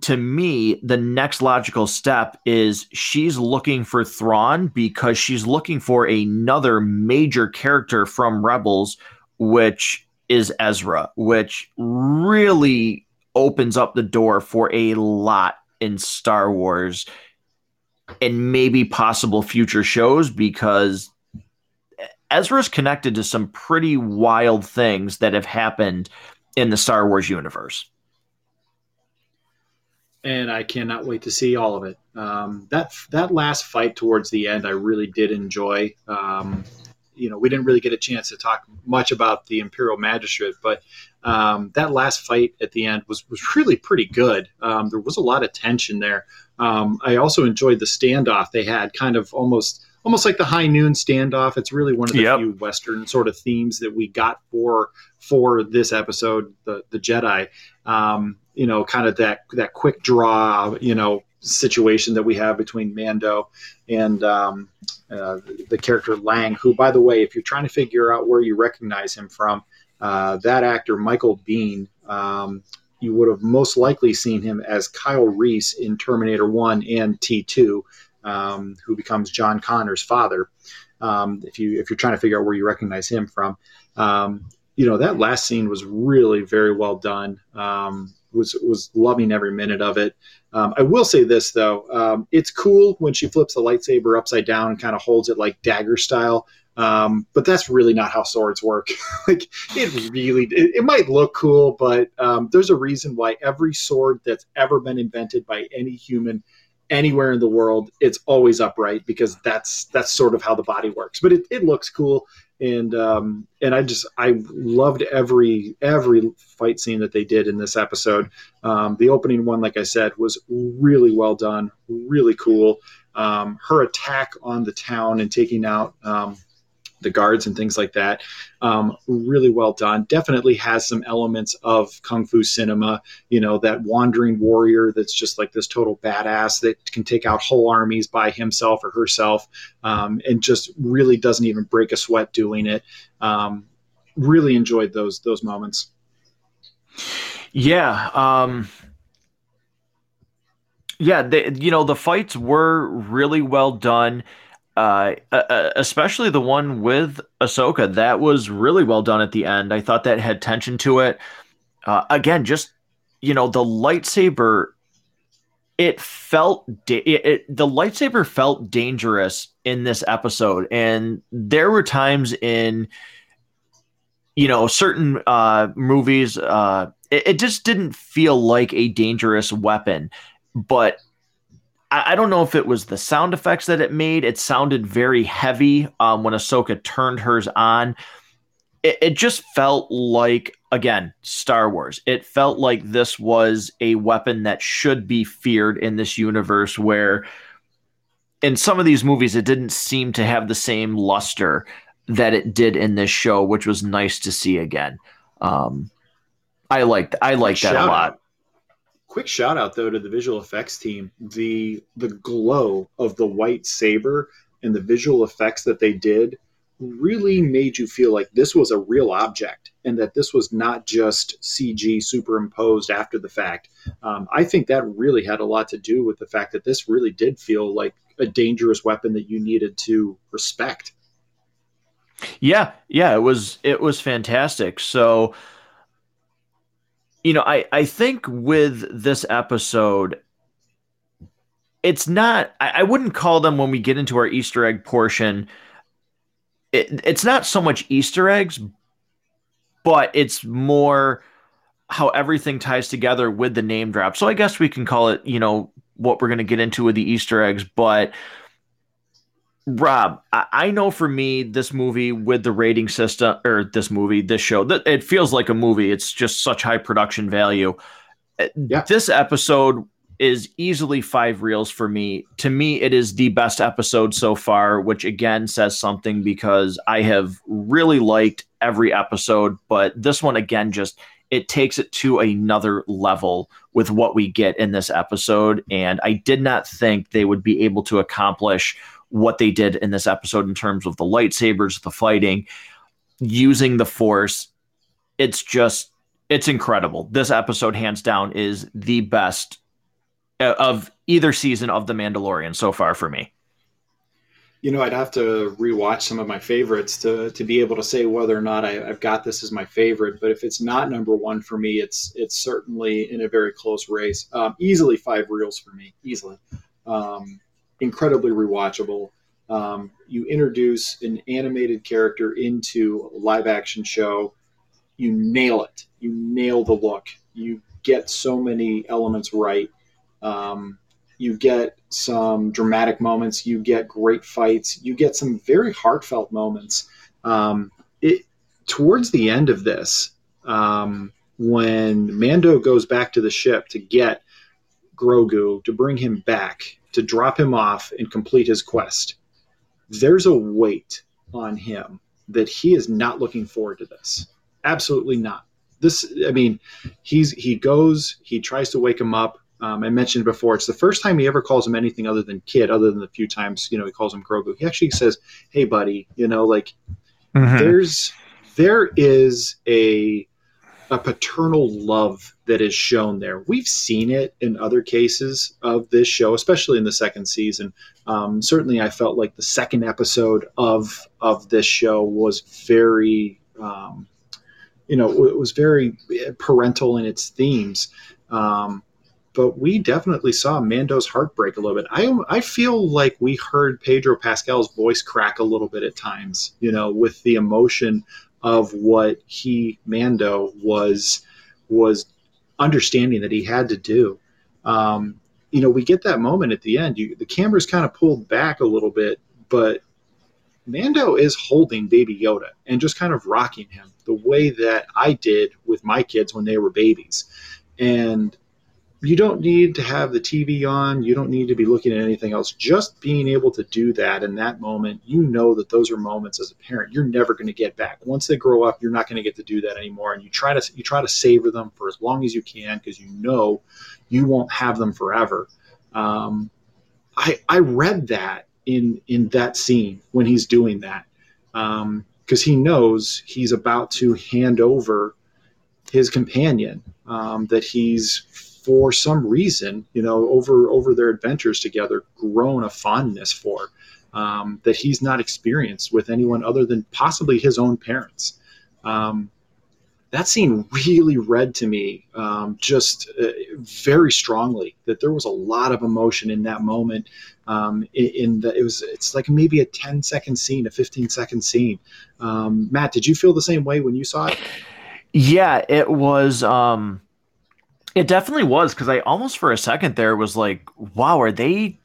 Speaker 1: to me, the next logical step is she's looking for Thrawn because she's looking for another major character from Rebels, which is Ezra, which really opens up the door for a lot in Star Wars and maybe possible future shows because Ezra's connected to some pretty wild things that have happened in the Star Wars universe
Speaker 2: and I cannot wait to see all of it. Um, that that last fight towards the end, I really did enjoy. Um, you know, we didn't really get a chance to talk much about the Imperial Magistrate, but um, that last fight at the end was was really pretty good. Um, there was a lot of tension there. Um, I also enjoyed the standoff they had, kind of almost almost like the high noon standoff. It's really one of the yep. few Western sort of themes that we got for for this episode, the the Jedi. Um, you know, kind of that that quick draw, you know, situation that we have between Mando and um, uh, the character Lang, who, by the way, if you're trying to figure out where you recognize him from, uh, that actor Michael Biehn. um, you would have most likely seen him as Kyle Reese in Terminator One and T2, um, who becomes John Connor's father. Um, if you if you're trying to figure out where you recognize him from, um, you know that last scene was really very well done. Um, was was loving every minute of it. Um, I will say this though, it's cool when she flips the lightsaber upside down and kind of holds it like dagger style. Um, but that's really not how swords work. like it really, it, it, might look cool, but um, there's a reason why every sword that's ever been invented by any human anywhere in the world, it's always upright because that's that's sort of how the body works. But it, it looks cool and um, and I just I loved every every fight scene that they did in this episode. Um, the opening one, like I said, was really well done, really cool. Um, her attack on the town and taking out um, the guards and things like that. Um, really well done. Definitely has some elements of kung fu cinema. You know, that wandering warrior that's just like this total badass that can take out whole armies by himself or herself, um, and just really doesn't even break a sweat doing it. Um, really enjoyed those those moments.
Speaker 1: Yeah. Um, yeah, they, you know the fights were really well done uh, uh, especially the one with Ahsoka. That was really well done at the end. I thought that had tension to it. Uh, again, just you know, the lightsaber. It felt da- it, it, the lightsaber felt dangerous in this episode, and there were times in you know certain uh, movies uh, it, it just didn't feel like a dangerous weapon, but I, I don't know if it was the sound effects that it made. It sounded very heavy um, when Ahsoka turned hers on. It, it just felt like again Star Wars. It felt like this was a weapon that should be feared in this universe where in some of these movies it didn't seem to have the same luster that it did in this show, which was nice to see again. Um, I liked I liked that a lot.
Speaker 2: Quick shout out though to the visual effects team. The the glow of the white saber and the visual effects that they did really made you feel like this was a real object and that this was not just CG superimposed after the fact. Um, I think that really had a lot to do with the fact that this really did feel like a dangerous weapon that you needed to respect.
Speaker 1: Yeah, yeah, it was it was fantastic. So you know, I I think with this episode it's not I, I wouldn't call them when we get into our Easter egg portion it, it's not so much Easter eggs, but it's more how everything ties together with the name drop. So I guess we can call it, you know, what we're going to get into with the Easter eggs. But Rob, I, I know for me, this movie with the rating system, or this movie, this show, that it feels like a movie. It's just such high production value. Uh, yeah. This episode is easily five reels for me. To me, it is the best episode so far, which again says something because I have really liked every episode, but this one again just it takes it to another level with what we get in this episode. And I did not think they would be able to accomplish what they did in this episode in terms of the lightsabers, the fighting, using the force. It's just it's incredible. This episode, hands down, is the best uh, of either season of The Mandalorian so far for me.
Speaker 2: You know, I'd have to rewatch some of my favorites to to be able to say whether or not I, have got this as my favorite. But if it's not number one for me, it's it's certainly in a very close race. Um, easily five reels for me, easily. Um, incredibly rewatchable. Um, you introduce an animated character into a live action show, you nail it. You nail the look. You get so many elements right. Um, you get some dramatic moments. You get great fights. You get some very heartfelt moments. Um, it towards the end of this, um, when Mando goes back to the ship to get Grogu to bring him back to drop him off and complete his quest, there's a weight on him that he is not looking forward to this. Absolutely not. This, I mean, he's he goes, he tries to wake him up um, I mentioned before, it's the first time he ever calls him anything other than kid, other than the few times you know he calls him Grogu. He actually says, "Hey, buddy," you know, like mm-hmm. there's there is a a paternal love that is shown there. We've seen it in other cases of this show, especially in the second season. Um, certainly, I felt like the second episode of of this show was very, um, you know, it was very parental in its themes. Um, but we definitely saw Mando's heart break a little bit. I I feel like we heard Pedro Pascal's voice crack a little bit at times, you know, with the emotion of what he Mando was was understanding that he had to do. Um, you know, we get that moment at the end. You, the camera's kind of pulled back a little bit, but Mando is holding Baby Yoda and just kind of rocking him the way that I did with my kids when they were babies. And you don't need to have the TV on. You don't need to be looking at anything else. Just being able to do that in that moment, you know that those are moments as a parent you're never going to get back. Once they grow up, you're not going to get to do that anymore. And you try to you try to savor them for as long as you can because you know you won't have them forever. Um, I I read that in in that scene when he's doing that because um, he knows he's about to hand over his companion um, that he's for some reason, you know, over over their adventures together, grown a fondness for um, that he's not experienced with anyone other than possibly his own parents. Um, that scene really read to me um, just uh, very strongly that there was a lot of emotion in that moment. Um, in, in the, it was it's like maybe a 10 second scene, a 15 second scene. Um, Matt, did you feel the same way when you saw it?
Speaker 1: Yeah, it was. Um, it definitely was because I almost for a second there was like, wow, are they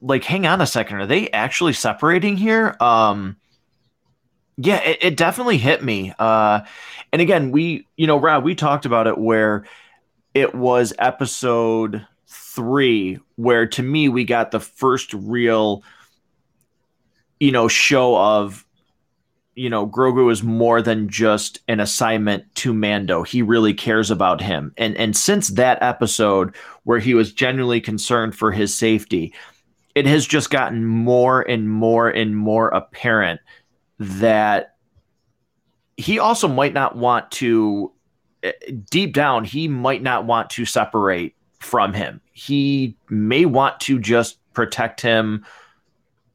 Speaker 1: like hang on a second, are they actually separating here? Um yeah, it, it definitely hit me. Uh and again, we you know, Rob, we talked about it where it was episode three, where to me we got the first real, you know, show of you know, Grogu is more than just an assignment to Mando. He really cares about him. And and since that episode where he was genuinely concerned for his safety, it has just gotten more and more and more apparent that he also might not want to eh, deep down he might not want to separate from him he may want to just protect him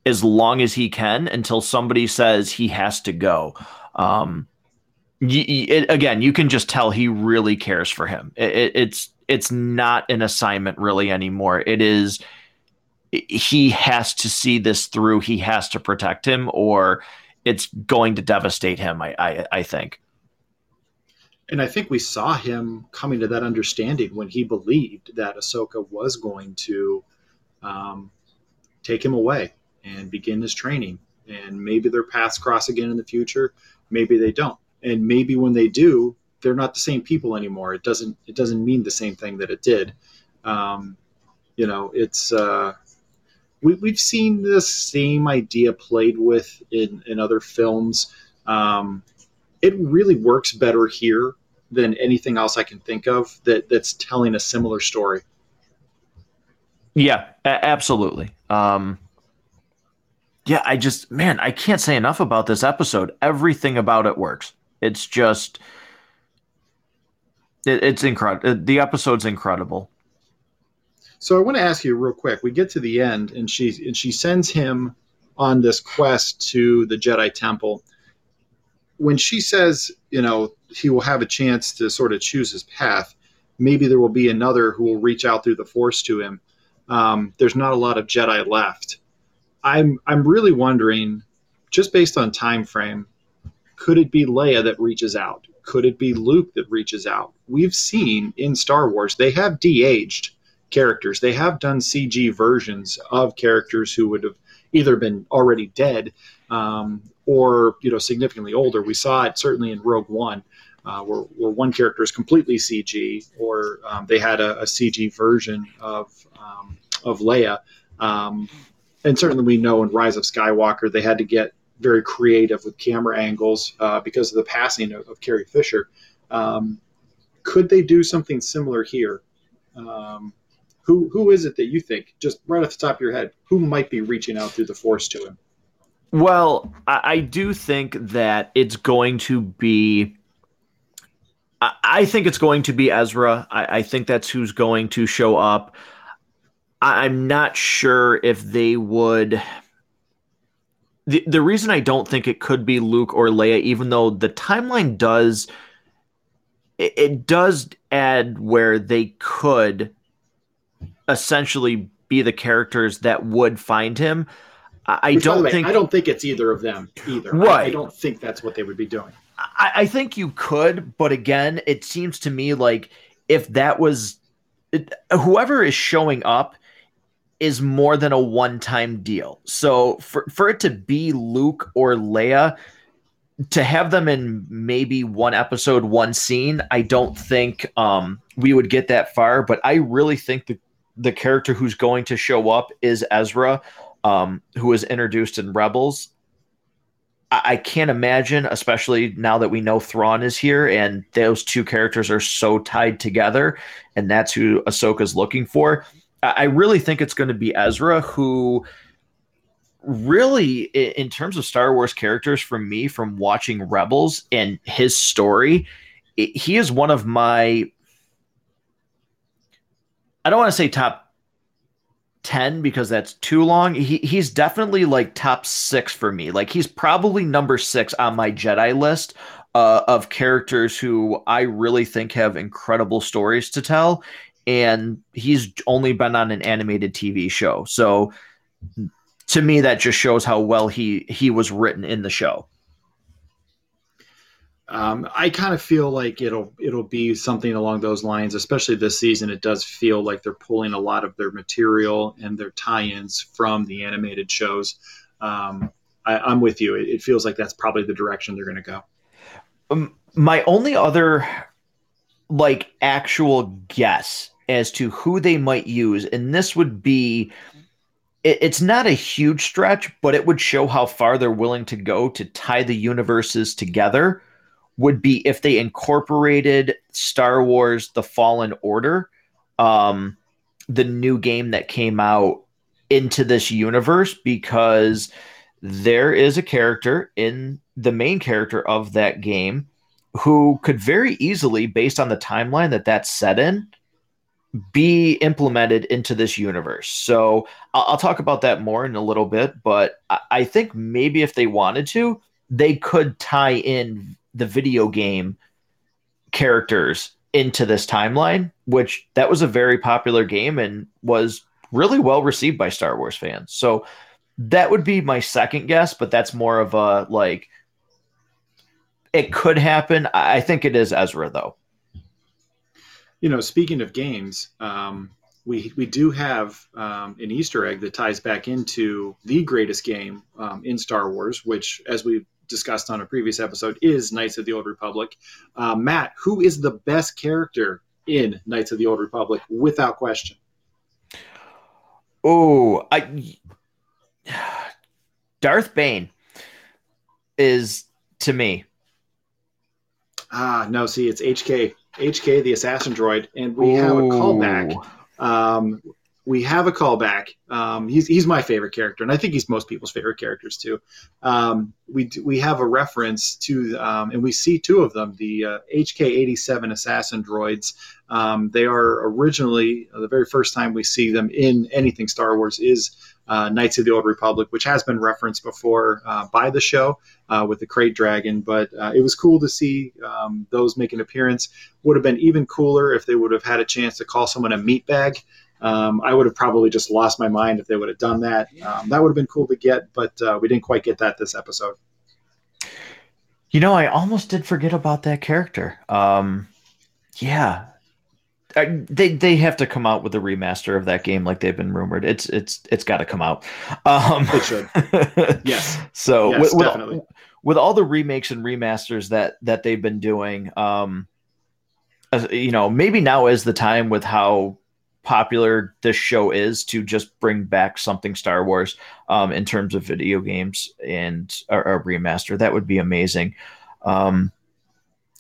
Speaker 1: as long as he can until somebody says he has to go um it, again you can just tell he really cares for him it, it's it's not an assignment really anymore it is he has to see this through he has to protect him or it's going to devastate him. I, I, I think.
Speaker 2: And I think we saw him coming to that understanding when he believed that Ahsoka was going to um, take him away and begin his training. And maybe their paths cross again in the future. Maybe they don't. And maybe when they do, they're not the same people anymore. It doesn't. It doesn't mean the same thing that it did. Um, you know, it's. Uh, we, we've seen the same idea played with in, in other films. Um, it really works better here than anything else I can think of that that's telling a similar story.
Speaker 1: Yeah, a- absolutely. Um, yeah, I just man, I can't say enough about this episode. Everything about it works. It's just it, it's incredible. The episode's incredible.
Speaker 2: So I want to ask you real quick. We get to the end, and she and she sends him on this quest to the Jedi Temple. When she says, you know, he will have a chance to sort of choose his path, maybe there will be another who will reach out through the Force to him. Um, there's not a lot of Jedi left. I'm I'm really wondering, just based on time frame, could it be Leia that reaches out? Could it be Luke that reaches out? We've seen in Star Wars they have de-aged characters. They have done CG versions of characters who would have either been already dead um, or you know significantly older. We saw it certainly in Rogue One. Uh, where, where one character is completely CG, or um, they had a, a, CG version of um, of Leia, um, and certainly we know in Rise of Skywalker they had to get very creative with camera angles uh, because of the passing of, of Carrie Fisher. Um, could they do something similar here? Um, who who is it that you think, just right off the top of your head, who might be reaching out through the force to him?
Speaker 1: Well, I, I do think that it's going to be. I, think it's going to be Ezra. I, I, think that's who's going to show up. I, I'm not sure if they would. The, the reason I don't think it could be Luke or Leia, even though the timeline does, it, it does add where they could essentially be the characters that would find him. I, Which, don't way, think
Speaker 2: I don't think it's either of them either. Right. I, I don't think that's what they would be doing.
Speaker 1: I, I, think you could, but again, it seems to me like if that was it, whoever is showing up is more than a one-time deal. So for for it to be Luke or Leia, to have them in maybe one episode, one scene, I don't think um, we would get that far. But I really think the the character who's going to show up is Ezra, um, who was introduced in Rebels. I, I can't imagine, especially now that we know Thrawn is here, and those two characters are so tied together, and that's who Ahsoka's looking for. I, really think it's going to be Ezra, who really, in terms of Star Wars characters, for me, from watching Rebels and his story, he is one of my I don't want to say top 10 because that's too long. He, he's definitely like top six for me. Like he's probably number six on my Jedi list uh, of characters who I really think have incredible stories to tell. And he's only been on an animated TV show. So to me, that just shows how well he he was written in the show.
Speaker 2: Um, I kind of feel like it'll it'll be something along those lines, especially this season. It does feel like they're pulling a lot of their material and their tie-ins from the animated shows. Um, I, am with you. It, it, feels like that's probably the direction they're going to go.
Speaker 1: Um, my only other like actual guess as to who they might use, and this would be it's not a huge stretch, but it would show how far they're willing to go to tie the universes together would be if they incorporated Star Wars The Fallen Order, um, the new game that came out into this universe because there is a character in the main character of that game who could very easily, based on the timeline that that's set in, be implemented into this universe. So I'll, I'll, talk about that more in a little bit, but I, I think maybe if they wanted to, they could tie in the video game characters into this timeline, which that was a very popular game and was really well received by Star Wars fans. So that would be my second guess, but that's more of a like it could happen. I think it is Ezra though.
Speaker 2: You know, speaking of games, um, we we do have um, an Easter egg that ties back into the greatest game um, in Star Wars, which, as we discussed on a previous episode, is Knights of the Old Republic. Uh, Matt, who is the best character in Knights of the Old Republic, without question?
Speaker 1: Oh, I Darth Bane is to me.
Speaker 2: Ah, no, see, it's HK. HK, the assassin droid, and we Ooh. have a callback. Um, we have a callback. Um, he's he's my favorite character, and I think he's most people's favorite characters too. Um, we we have a reference to, um, and we see two of them, the uh, HK87 assassin droids. Um, they are originally uh, the very first time we see them in anything Star Wars is uh, Knights of the Old Republic, which has been referenced before uh, by the show uh, with the Krayt Dragon. But uh, it was cool to see um, those make an appearance. Would have been even cooler if they would have had a chance to call someone a meatbag. Um, I would have probably just lost my mind if they would have done that. Um, that would have been cool to get, but uh, we didn't quite get that this episode.
Speaker 1: You know, I almost did forget about that character. Um, yeah, I, they they have to come out with a remaster of that game, like they've been rumored. It's it's it's got to come out.
Speaker 2: Um, it should. yes.
Speaker 1: So yes, with, definitely. With, with all the remakes and remasters that that they've been doing, um, you know, maybe now is the time with how popular this show is to just bring back something Star Wars um, in terms of video games and a, a remaster. That would be amazing. Um,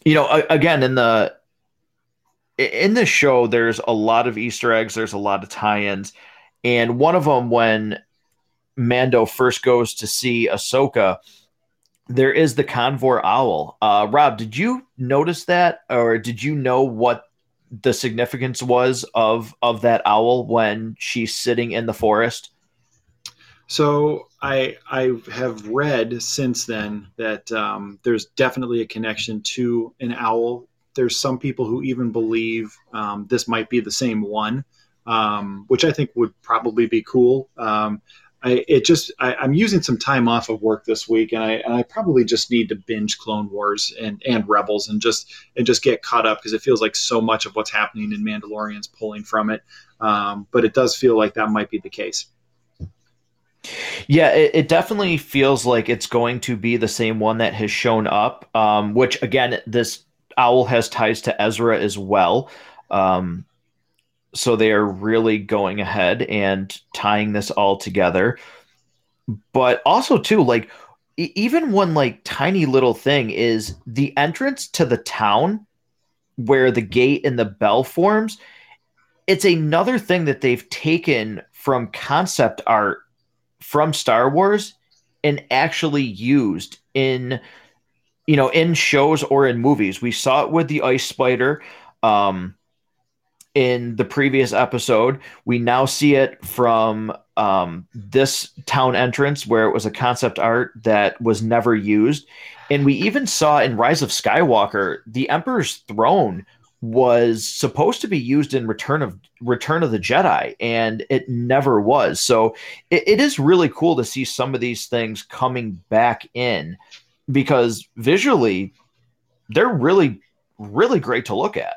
Speaker 1: you know, again in the in this show, there's a lot of Easter eggs. There's a lot of tie-ins, and one of them when Mando first goes to see Ahsoka, there is the Convor owl. Uh, Rob, did you notice that, or did you know what the significance was of of that owl when she's sitting in the forest?
Speaker 2: So I I have read since then that um, there's definitely a connection to an owl. There's some people who even believe um, this might be the same one, um, which I think would probably be cool. Um, I, it just I, am using some time off of work this week, and I and I probably just need to binge Clone Wars and and Rebels and just and just get caught up because it feels like so much of what's happening in Mandalorian's pulling from it. Um, but it does feel like that might be the case.
Speaker 1: Yeah, it, it, definitely feels like it's going to be the same one that has shown up. Um, which again, this owl has ties to Ezra as well. Um, so they are really going ahead and tying this all together but also too like even one like tiny little thing is the entrance to the town where the gate and the bell forms it's another thing that they've taken from concept art from Star Wars and actually used in you know in shows or in movies we saw it with the ice spider um in the previous episode. We now see it from um, this town entrance where it was a concept art that was never used. And we even saw in Rise of Skywalker, the Emperor's throne was supposed to be used in Return of Return of the Jedi, and it never was. So it, it is really cool to see some of these things coming back in because visually they're really, really great to look at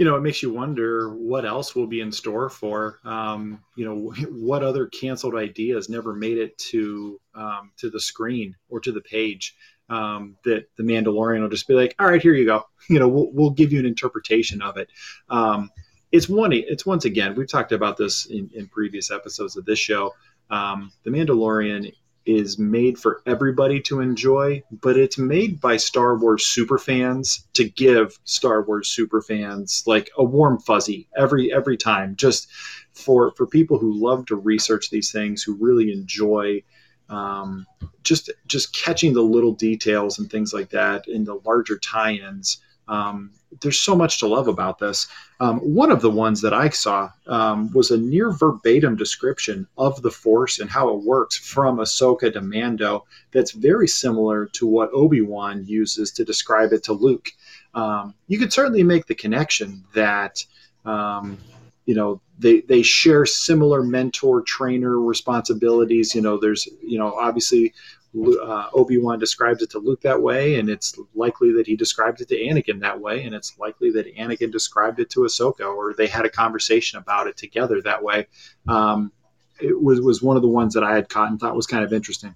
Speaker 2: you know, it makes you wonder what else will be in store for, um, you know, what other canceled ideas never made it to um, to the screen or to the page. Um, that the Mandalorian will just be like, all right, here you go. You know, we'll, we'll give you an interpretation of it. Um, it's one. It's once again we've talked about this in, in previous episodes of this show. Um, the Mandalorian is made for everybody to enjoy, but it's made by Star Wars super fans to give Star Wars super fans like a warm fuzzy every every time. Just for for people who love to research these things, who really enjoy um, just just catching the little details and things like that in the larger tie-ins. Um, there's so much to love about this. Um, one of the ones that I saw um, was a near verbatim description of the Force and how it works from Ahsoka to Mando. That's very similar to what Obi Wan uses to describe it to Luke. Um, you could certainly make the connection that um, you know they they share similar mentor trainer responsibilities. You know, there's you know obviously uh, Obi Wan describes it to Luke that way, and it's likely that he described it to Anakin that way, and it's likely that Anakin described it to Ahsoka, or they had a conversation about it together that way. Um, it was was one of the ones that I had caught and thought was kind of interesting.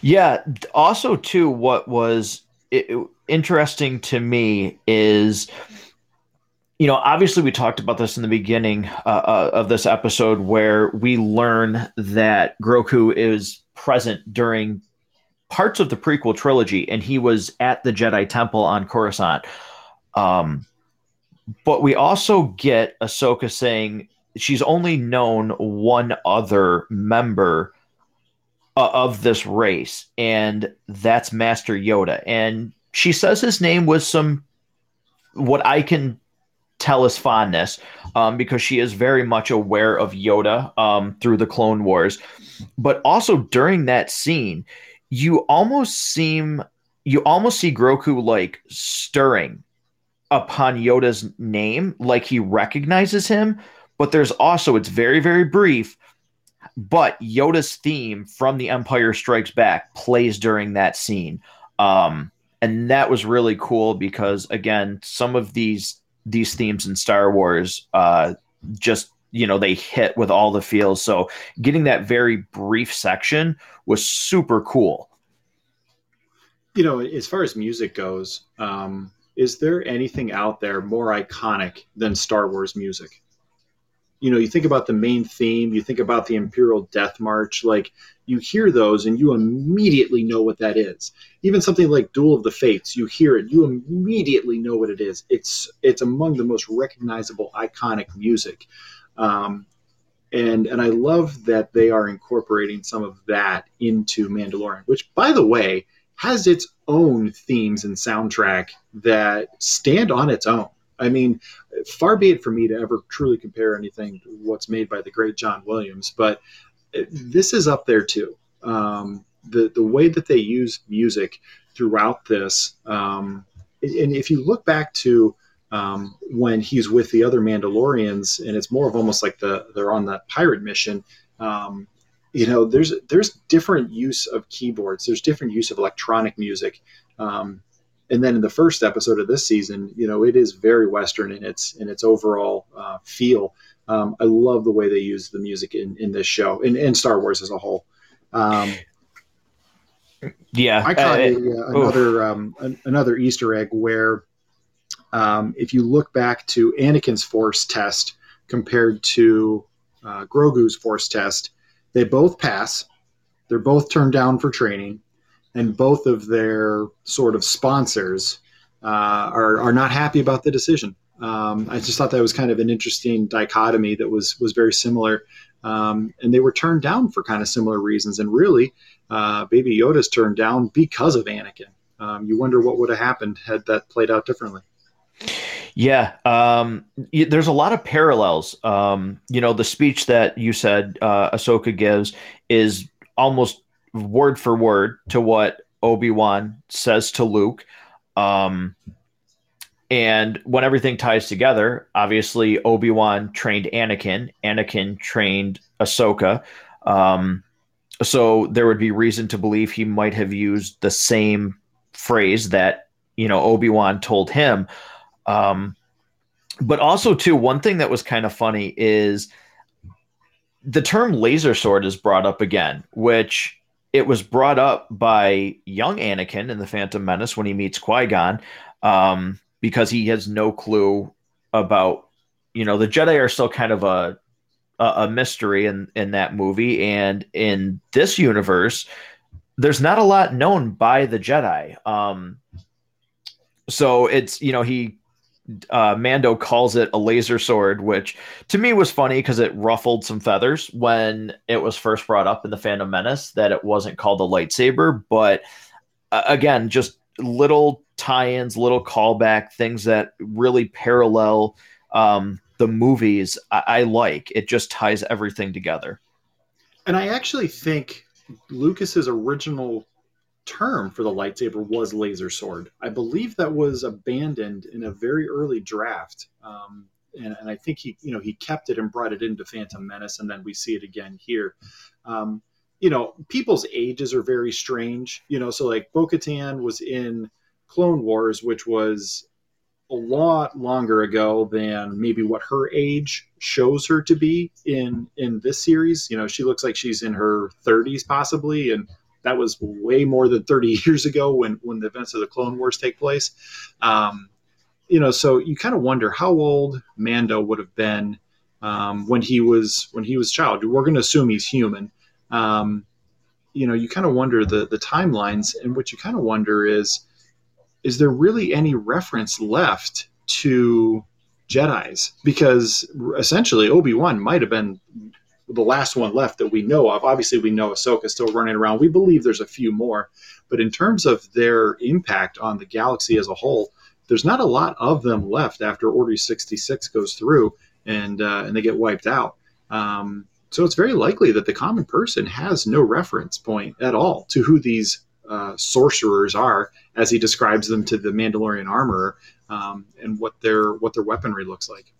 Speaker 1: Yeah. Also, too, what was interesting to me is you know, obviously, we talked about this in the beginning uh, uh, of this episode where we learn that Grogu is present during parts of the prequel trilogy, and he was at the Jedi Temple on Coruscant. Um, but we also get Ahsoka saying she's only known one other member uh, of this race, and that's Master Yoda. And she says his name with some what I can Tellus fondness um, because she is very much aware of Yoda um, through the Clone Wars. But also during that scene, you almost seem you almost see Grogu like stirring upon Yoda's name, like he recognizes him. But there's also it's very very brief. But Yoda's theme from The Empire Strikes Back plays during that scene. Um, and that was really cool because again, some of these these themes in Star Wars uh, just you know they hit with all the feels. So getting that very brief section was super cool.
Speaker 2: You know, as far as music goes, um, is there anything out there more iconic than Star Wars music? you know, you think about the main theme, you think about the Imperial Death March, like you hear those and you immediately know what that is. Even something like Duel of the Fates, you hear it, you immediately know what it is. It's it's among the most recognizable, iconic music. Um, and and I love that they are incorporating some of that into Mandalorian, which by the way has its own themes and soundtrack that stand on its own. I mean, far be it for me to ever truly compare anything to what's made by the great John Williams, but this is up there too. Um, the the way that they use music throughout this, um, and if you look back to um, when he's with the other Mandalorians, and it's more of almost like the they're on that pirate mission. Um, you know, there's there's different use of keyboards. There's different use of electronic music. Um, and then in the first episode of this season, you know, it is very Western in its in its overall uh, feel. Um, I love the way they use the music in, in this show and, in Star Wars as a whole. Um,
Speaker 1: yeah,
Speaker 2: I caught uh, a, uh, another um, an, another Easter egg where um, if you look back to Anakin's Force test compared to uh, Grogu's Force test, they both pass. They're both turned down for training and both of their sort of sponsors uh, are, are not happy about the decision. Um, I just thought that was kind of an interesting dichotomy that was was very similar, um, and they were turned down for kind of similar reasons. And really, uh, Baby Yoda's turned down because of Anakin. Um, you wonder what would have happened had that played out differently.
Speaker 1: Yeah, um, there's a lot of parallels. Um, you know, the speech that you said uh, Ahsoka gives is almost word for word to what Obi Wan says to Luke. Um, and when everything ties together, obviously Obi Wan trained Anakin, Anakin trained Ahsoka. Um, so there would be reason to believe he might have used the same phrase that you know Obi Wan told him. Um, but also, too, one thing that was kind of funny is the term laser sword is brought up again, which it was brought up by young Anakin in the Phantom Menace when he meets Qui Gon, um, because he has no clue about, you know, the Jedi are still kind of a a, mystery in in that movie, and in this universe, there's not a lot known by the Jedi. Um, so it's you know he uh, Mando calls it a laser sword, which to me was funny because it ruffled some feathers when it was first brought up in the Phantom Menace that it wasn't called a lightsaber. But uh, again, just little tie-ins, little callback things that really parallel um, the movies. I-, I like it; just ties everything together.
Speaker 2: And I actually think Lucas's original term for the lightsaber was laser sword. I believe that was abandoned in a very early draft. Um, and, and, I think he, you know, he kept it and brought it into Phantom Menace, and then we see it again here. Um, you know, people's ages are very strange. You know, so like Bo-Katan was in Clone Wars, which was a lot longer ago than maybe what her age shows her to be in in this series. You know, she looks like she's in her 30s possibly, and that was way more than 30 years ago when when the events of the Clone Wars take place. Um, you know, so you kind of wonder how old Mando would have been um, when he was when he was child. We're going to assume he's human. Um, you know, you kind of wonder the the timelines, and what you kind of wonder is, is there really any reference left to Jedi's? Because essentially, Obi Wan might have been the last one left that we know of. Obviously, we know Ahsoka's still running around. We believe there's a few more, but in terms of their impact on the galaxy as a whole, there's not a lot of them left after Order 66 goes through and uh, and they get wiped out. Um, so it's very likely that the common person has no reference point at all to who these uh, sorcerers are, as he describes them to the Mandalorian armorer, um, and what their what their weaponry looks like.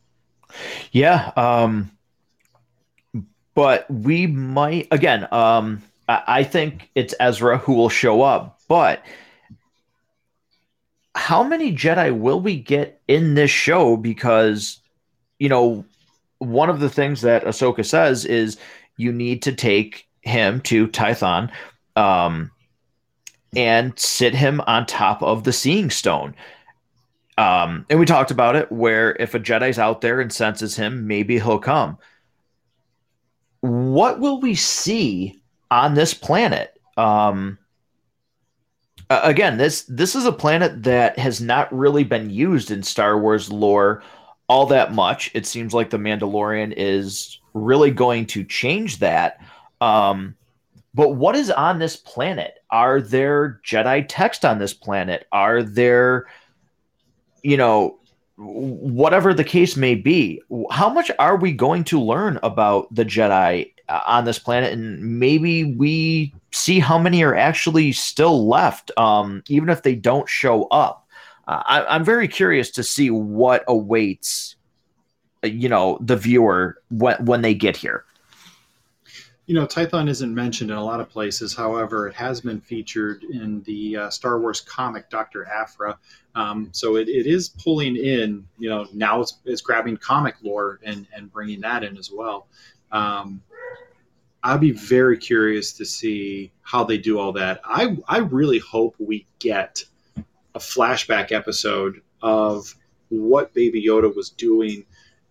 Speaker 1: Yeah. Um but we might again. Um, I think it's Ezra who will show up, but how many Jedi will we get in this show? Because you know, one of the things that Ahsoka says is you need to take him to Tython, um, and sit him on top of the Seeing Stone. Um, and we talked about it where if a Jedi's out there and senses him, maybe he'll come what will we see on this planet? Um, again, this this is a planet that has not really been used in Star Wars lore all that much. It seems like the Mandalorian is really going to change that. Um, but what is on this planet? Are there Jedi text on this planet? Are there, you know, whatever the case may be, how much are we going to learn about the Jedi uh, on this planet? And maybe we see how many are actually still left, um, even if they don't show up. Uh, I, am very curious to see what awaits, uh, you know, the viewer when when they get here
Speaker 2: you know, Tython isn't mentioned in a lot of places. However, it has been featured in the uh, Star Wars comic Dr. Aphra. Um, so it, it is pulling in, you know, now it's, it's grabbing comic lore and, and bringing that in as well. Um, I'd be very curious to see how they do all that. I, I really hope we get a flashback episode of what Baby Yoda was doing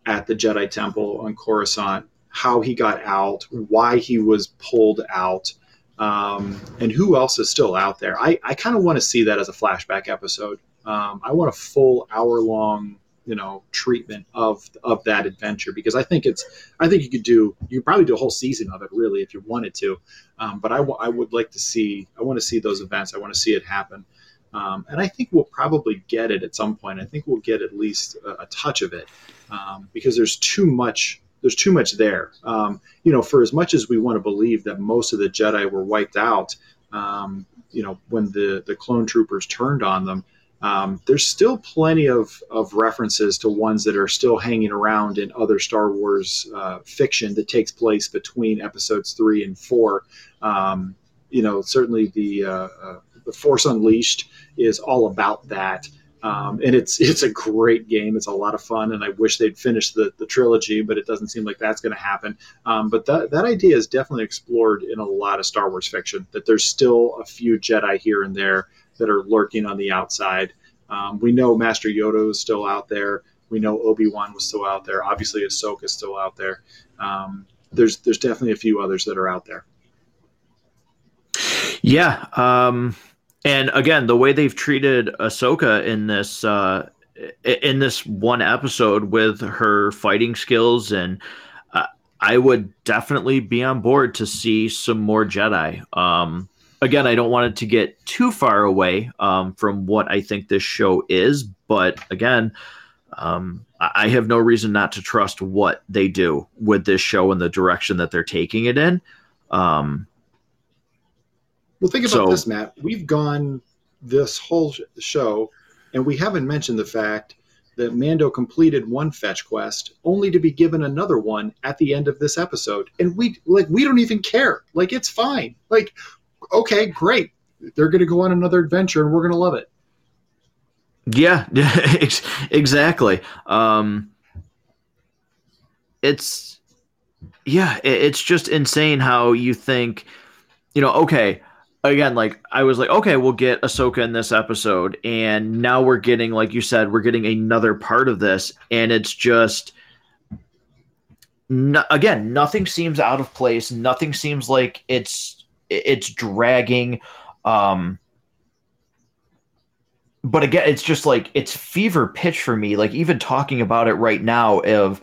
Speaker 2: at the Jedi Temple on Coruscant how he got out, why he was pulled out, um, and who else is still out there. I, I kind of want to see that as a flashback episode. Um, I want a full hour long, you know, treatment of of that adventure because I think it's I think you could do you could probably do a whole season of it really if you wanted to, um, but I, w- I would like to see I want to see those events. I want to see it happen. Um, and I think we'll probably get it at some point. I think we'll get at least a, a touch of it um, because there's too much there's too much there. Um, you know, for as much as we want to believe that most of the Jedi were wiped out, um, you know, when the the clone troopers turned on them, um, there's still plenty of of references to ones that are still hanging around in other Star Wars uh, fiction that takes place between episodes three and four. Um, you know, certainly the uh, uh, the Force Unleashed is all about that. Um, and it's it's a great game. It's a lot of fun, and I wish they'd finish the, the trilogy, but it doesn't seem like that's going to happen. Um, but that that idea is definitely explored in a lot of Star Wars fiction. That there's still a few Jedi here and there that are lurking on the outside. Um, we know Master Yoda is still out there. We know Obi Wan was still out there. Obviously, Ahsoka is still out there. Um, there's there's definitely a few others that are out there.
Speaker 1: Yeah, um, and again, the way they've treated Ahsoka in this uh, in this one episode with her fighting skills, and uh, I would definitely be on board to see some more Jedi. Um, again, I don't want it to get too far away um, from what I think this show is, but again, um, I have no reason not to trust what they do with this show and the direction that they're taking it in. Um,
Speaker 2: well, think about so, this, Matt. We've gone this whole show, and we haven't mentioned the fact that Mando completed one fetch quest, only to be given another one at the end of this episode, and we like we don't even care. Like it's fine. Like, okay, great. They're going to go on another adventure, and we're going to love it.
Speaker 1: Yeah, exactly. Um, it's yeah, it's just insane how you think, you know, okay, again, like I was like, okay, we'll get Ahsoka in this episode, and now we're getting, like you said, we're getting another part of this, and it's just. No, again, nothing seems out of place. Nothing seems like it's it's dragging. Um, but again, it's just like it's fever pitch for me. Like even talking about it right now, of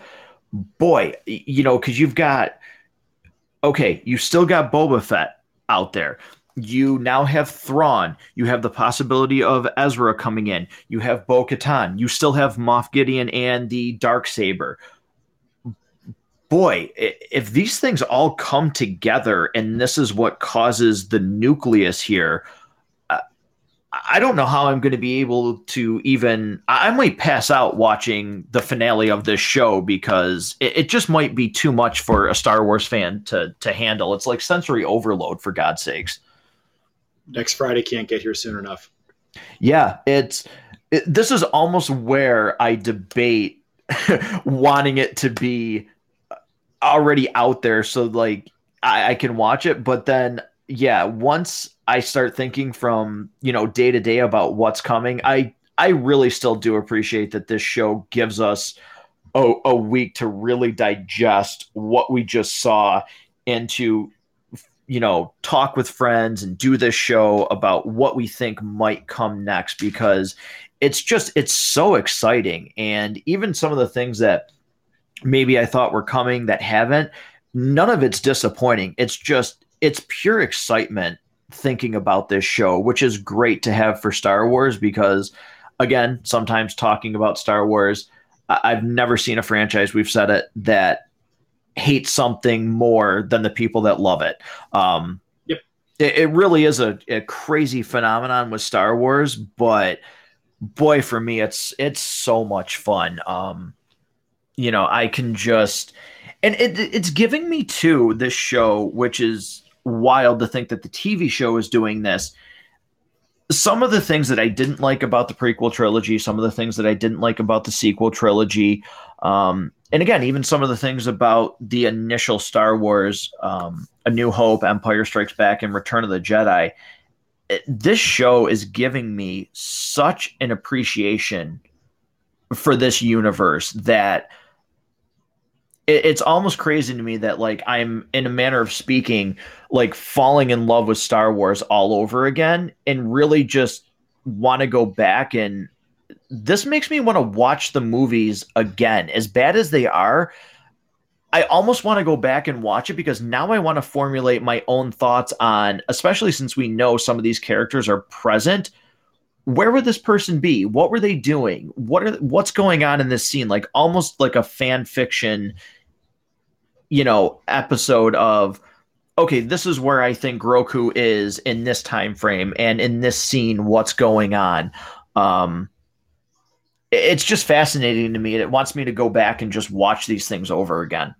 Speaker 1: boy, you know, because you've got okay, you still got Boba Fett out there you now have Thrawn. You have the possibility of Ezra coming in. You have Bo Katan. You still have Moff Gideon and the Dark Saber. Boy, if these things all come together and this is what causes the nucleus here, uh, I don't know how I'm going to be able to even. I might pass out watching the finale of this show because it, it, just might be too much for a Star Wars fan to to handle. It's like sensory overload, for God's sakes
Speaker 2: next Friday can't get here soon enough.
Speaker 1: Yeah, it's it, this is almost where I debate wanting it to be already out there so like I, I can watch it, but then yeah, once I start thinking from you know day to day about what's coming, I I really still do appreciate that this show gives us a, a week to really digest what we just saw and to you know, talk with friends and do this show about what we think might come next because it's just it's so exciting and even some of the things that maybe I thought were coming that haven't none of it's disappointing. It's just it's pure excitement thinking about this show, which is great to have for Star Wars because again, sometimes talking about Star Wars, I've never seen a franchise, we've said it, that hate something more than the people that love it. Um,
Speaker 2: yep.
Speaker 1: It, it really is a, a crazy phenomenon with Star Wars, but boy, for me, it's it's so much fun. Um, you know, I can just and it, it's giving me too this show, which is wild to think that the TV show is doing this. Some of the things that I didn't like about the prequel trilogy, some of the things that I didn't like about the sequel trilogy, um, and again, even some of the things about the initial Star Wars, um, A New Hope, Empire Strikes Back, and Return of the Jedi, it, this show is giving me such an appreciation for this universe that it, it's almost crazy to me that like I'm in a manner of speaking, like falling in love with Star Wars all over again, and really just want to go back and this makes me want to watch the movies again. As bad as they are, I almost want to go back and watch it because now I want to formulate my own thoughts on, especially since we know some of these characters are present. Where would this person be? What were they doing? What are what's going on in this scene? Like almost like a fan fiction, you know, episode of okay, this is where I think Grogu is in this time frame and in this scene, what's going on. Um, it's just fascinating to me. It wants me to go back and just watch these things over again.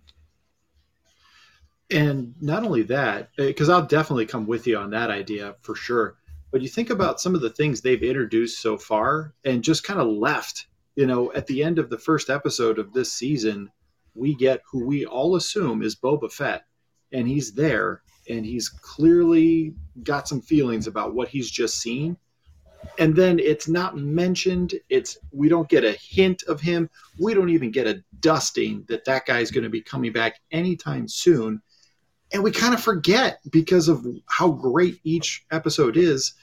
Speaker 2: And not only that, because I'll definitely come with you on that idea for sure. But you think about some of the things they've introduced so far and just kind of left. You know, at the end of the first episode of this season, we get who we all assume is Boba Fett. And he's there and he's clearly got some feelings about what he's just seen and then it's not mentioned it's we don't get a hint of him we don't even get a dusting that that guy's going to be coming back anytime soon and we kind of forget because of how great each episode is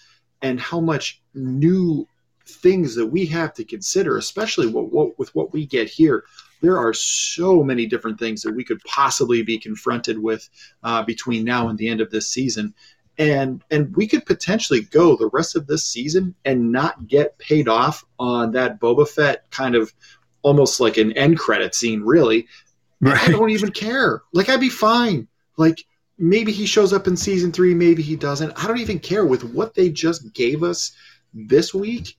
Speaker 2: and how much new things that we have to consider especially what, what, with what we get here there are so many different things that we could possibly be confronted with uh, between now and the end of this season and and we could potentially go the rest of this season and not get paid off on that Boba Fett kind of almost like an end credit scene, really. Right. I don't even care. Like I'd be fine. Like maybe he shows up in season three, maybe he doesn't. I don't even care. With what they just gave us this week,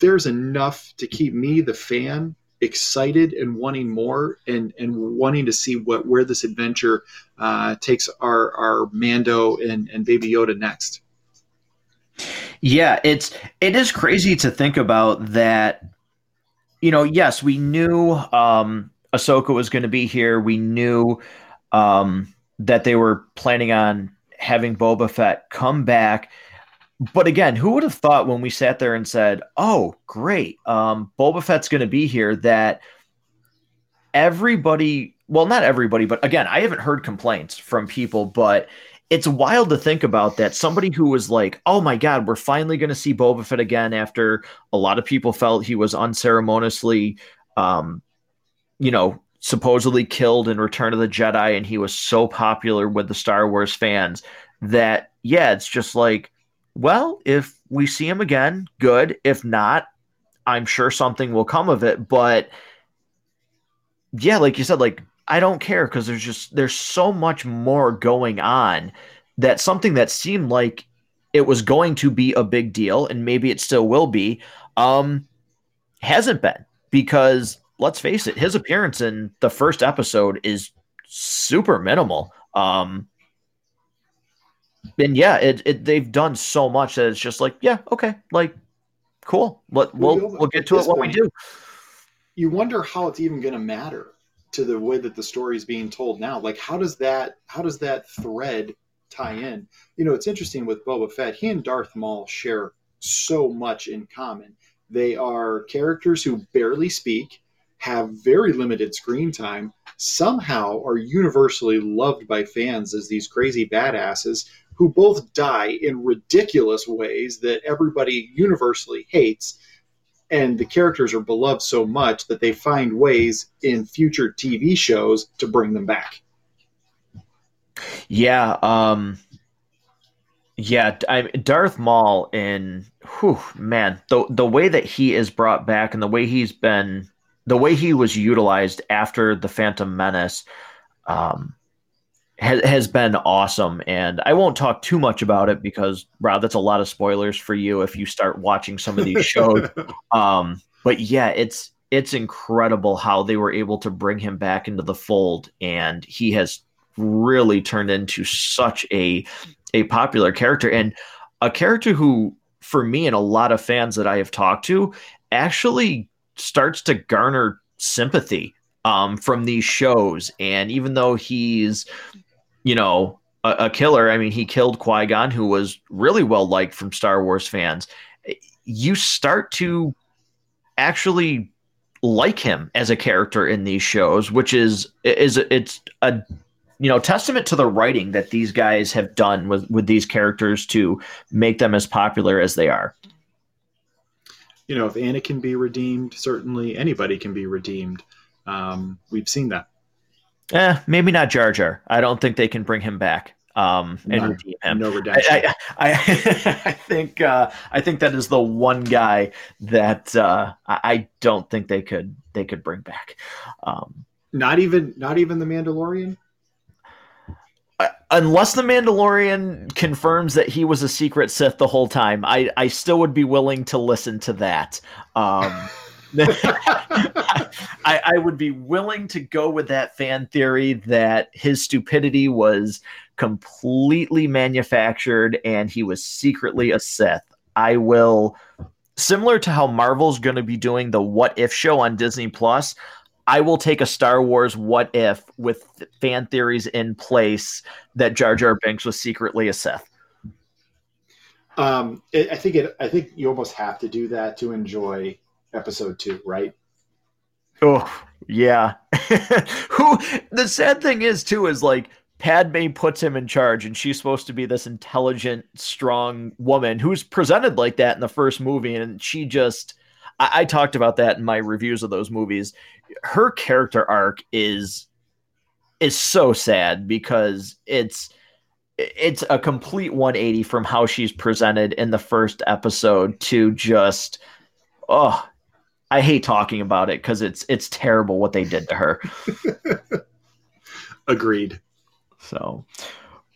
Speaker 2: there's enough to keep me, the fan, excited and wanting more and and wanting to see what where this adventure uh, takes our our Mando and and Baby Yoda next.
Speaker 1: Yeah, it's it is crazy to think about that. You know, yes, we knew um, Ahsoka was going to be here. We knew um, that they were planning on having Boba Fett come back but again, who would have thought when we sat there and said, "Oh, great, um, Boba Fett's going to be here"? That everybody, well, not everybody, but again, I haven't heard complaints from people, but it's wild to think about that somebody who was like, "Oh my God, we're finally going to see Boba Fett again," after a lot of people felt he was unceremoniously, um, you know, supposedly killed in Return of the Jedi, and he was so popular with the Star Wars fans that yeah, it's just like well, if we see him again, good. If not, I'm sure something will come of it. But yeah, like you said, like I don't care because there's just there's so much more going on that something that seemed like it was going to be a big deal and maybe it still will be um hasn't been because let's face it his appearance in the first episode is super minimal um and yeah, it, it they've done so much that it's just like, yeah, okay, like cool. Let, we'll we'll, we'll get to it when we do.
Speaker 2: You wonder how it's even going to matter to the way that the story is being told now. Like, how does that how does that thread tie in? You know, it's interesting with Boba Fett. He and Darth Maul share so much in common. They are characters who barely speak, have very limited screen time, somehow are universally loved by fans as these crazy badasses who both die in ridiculous ways that everybody universally hates. And the characters are beloved so much that they find ways in future TV shows to bring them back.
Speaker 1: Yeah, um, yeah, I, Darth Maul in, whew, man, the the way that he is brought back and the way he's been, the way he was utilized after the Phantom Menace, um, has, has been awesome. And I won't talk too much about it because, Rob, that's a lot of spoilers for you if you start watching some of these shows. um, but yeah, it's it's incredible how they were able to bring him back into the fold, and he has really turned into such a a popular character and a character who, for me and a lot of fans that I have talked to, actually starts to garner sympathy um, from these shows. And even though he's you know, a, a killer. I mean, he killed Qui Gon, who was really well liked from Star Wars fans. You start to actually like him as a character in these shows, which is is it's a you know testament to the writing that these guys have done with with these characters to make them as popular as they are.
Speaker 2: You know, if Anakin be redeemed, certainly anybody can be redeemed. Um, we've seen that.
Speaker 1: Eh, maybe not Jar Jar. I don't think they can bring him back um, and no, redeem him.
Speaker 2: No redemption.
Speaker 1: I, I, I, I think uh, I think that is the one guy that uh, I don't think they could they could bring back. Um,
Speaker 2: not even not even the Mandalorian.
Speaker 1: Uh, unless the Mandalorian confirms that he was a secret Sith the whole time, I I still would be willing to listen to that. Um, I, I would be willing to go with that fan theory that his stupidity was completely manufactured and he was secretly a Sith. I will, similar to how Marvel's going to be doing the What If show on Disney Plus. I will take a Star Wars What If with fan theories in place that Jar Jar Binks was secretly a Sith.
Speaker 2: Um, it, I think it. I think you almost have to do that to enjoy episode two, right?
Speaker 1: Oh yeah. Who the sad thing is too is like Padme puts him in charge, and she's supposed to be this intelligent, strong woman who's presented like that in the first movie, and she just. I, I talked about that in my reviews of those movies. Her character arc is is so sad because it's it's a complete 180 from how she's presented in the first episode to just oh I hate talking about it because it's it's terrible what they did to her.
Speaker 2: Agreed.
Speaker 1: So,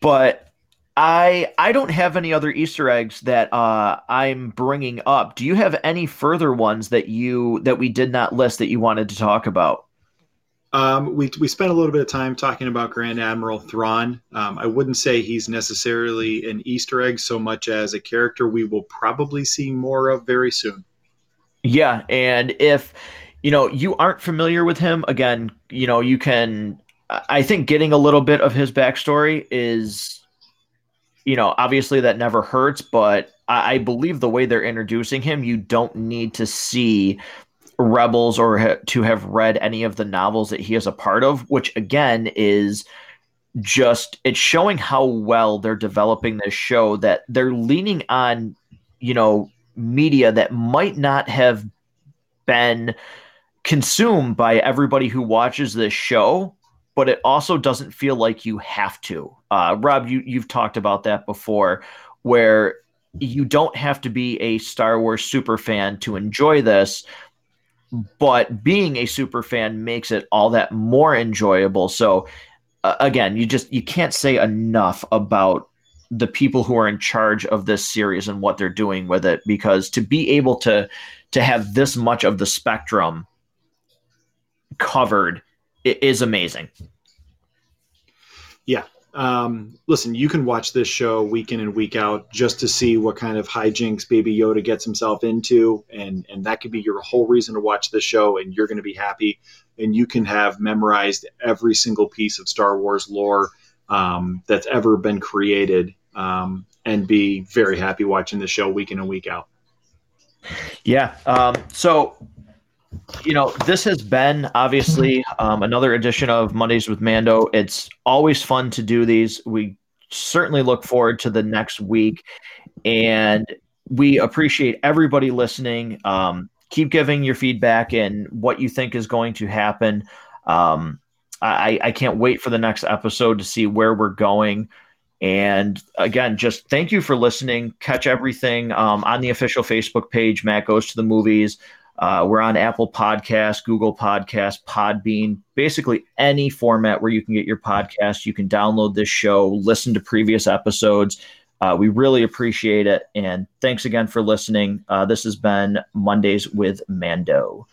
Speaker 1: but I I don't have any other Easter eggs that uh, I'm bringing up. Do you have any further ones that you that we did not list that you wanted to talk about?
Speaker 2: Um, we we spent a little bit of time talking about Grand Admiral Thrawn. Um, I wouldn't say he's necessarily an Easter egg so much as a character we will probably see more of very soon.
Speaker 1: Yeah, and if you know you aren't familiar with him, again, you know you can. I think getting a little bit of his backstory is, you know, obviously that never hurts, but I, I believe the way they're introducing him, you don't need to see Rebels or ha- to have read any of the novels that he is a part of, which again is just it's showing how well they're developing this show that they're leaning on, you know, media that might not have been consumed by everybody who watches this show, but it also doesn't feel like you have to. Uh, Rob, you you've talked about that before, where you don't have to be a Star Wars super fan to enjoy this, but being a super fan makes it all that more enjoyable. So uh, again, you just you can't say enough about the people who are in charge of this series and what they're doing with it because to be able to to have this much of the spectrum covered is amazing.
Speaker 2: Yeah. Um, listen you can watch this show week in and week out just to see what kind of hijinks baby yoda gets himself into and and that could be your whole reason to watch this show and you're going to be happy. And you can have memorized every single piece of star wars lore um, that's ever been created um, and be very happy watching the show week in and week out.
Speaker 1: Yeah. Um, so, you know, this has been obviously um, another edition of Mondays with Mando. It's always fun to do these. We certainly look forward to the next week, and we appreciate everybody listening. Um, keep giving your feedback and what you think is going to happen. Um, I, I can't wait for the next episode to see where we're going. And again, just thank you for listening. Catch everything um, on the official Facebook page. Matt goes to the movies. Uh, we're on Apple Podcasts, Google Podcasts, Podbean, basically any format where you can get your podcast. You can download this show, listen to previous episodes. Uh, we really appreciate it. And thanks again for listening. Uh, this has been Mondays with Mando.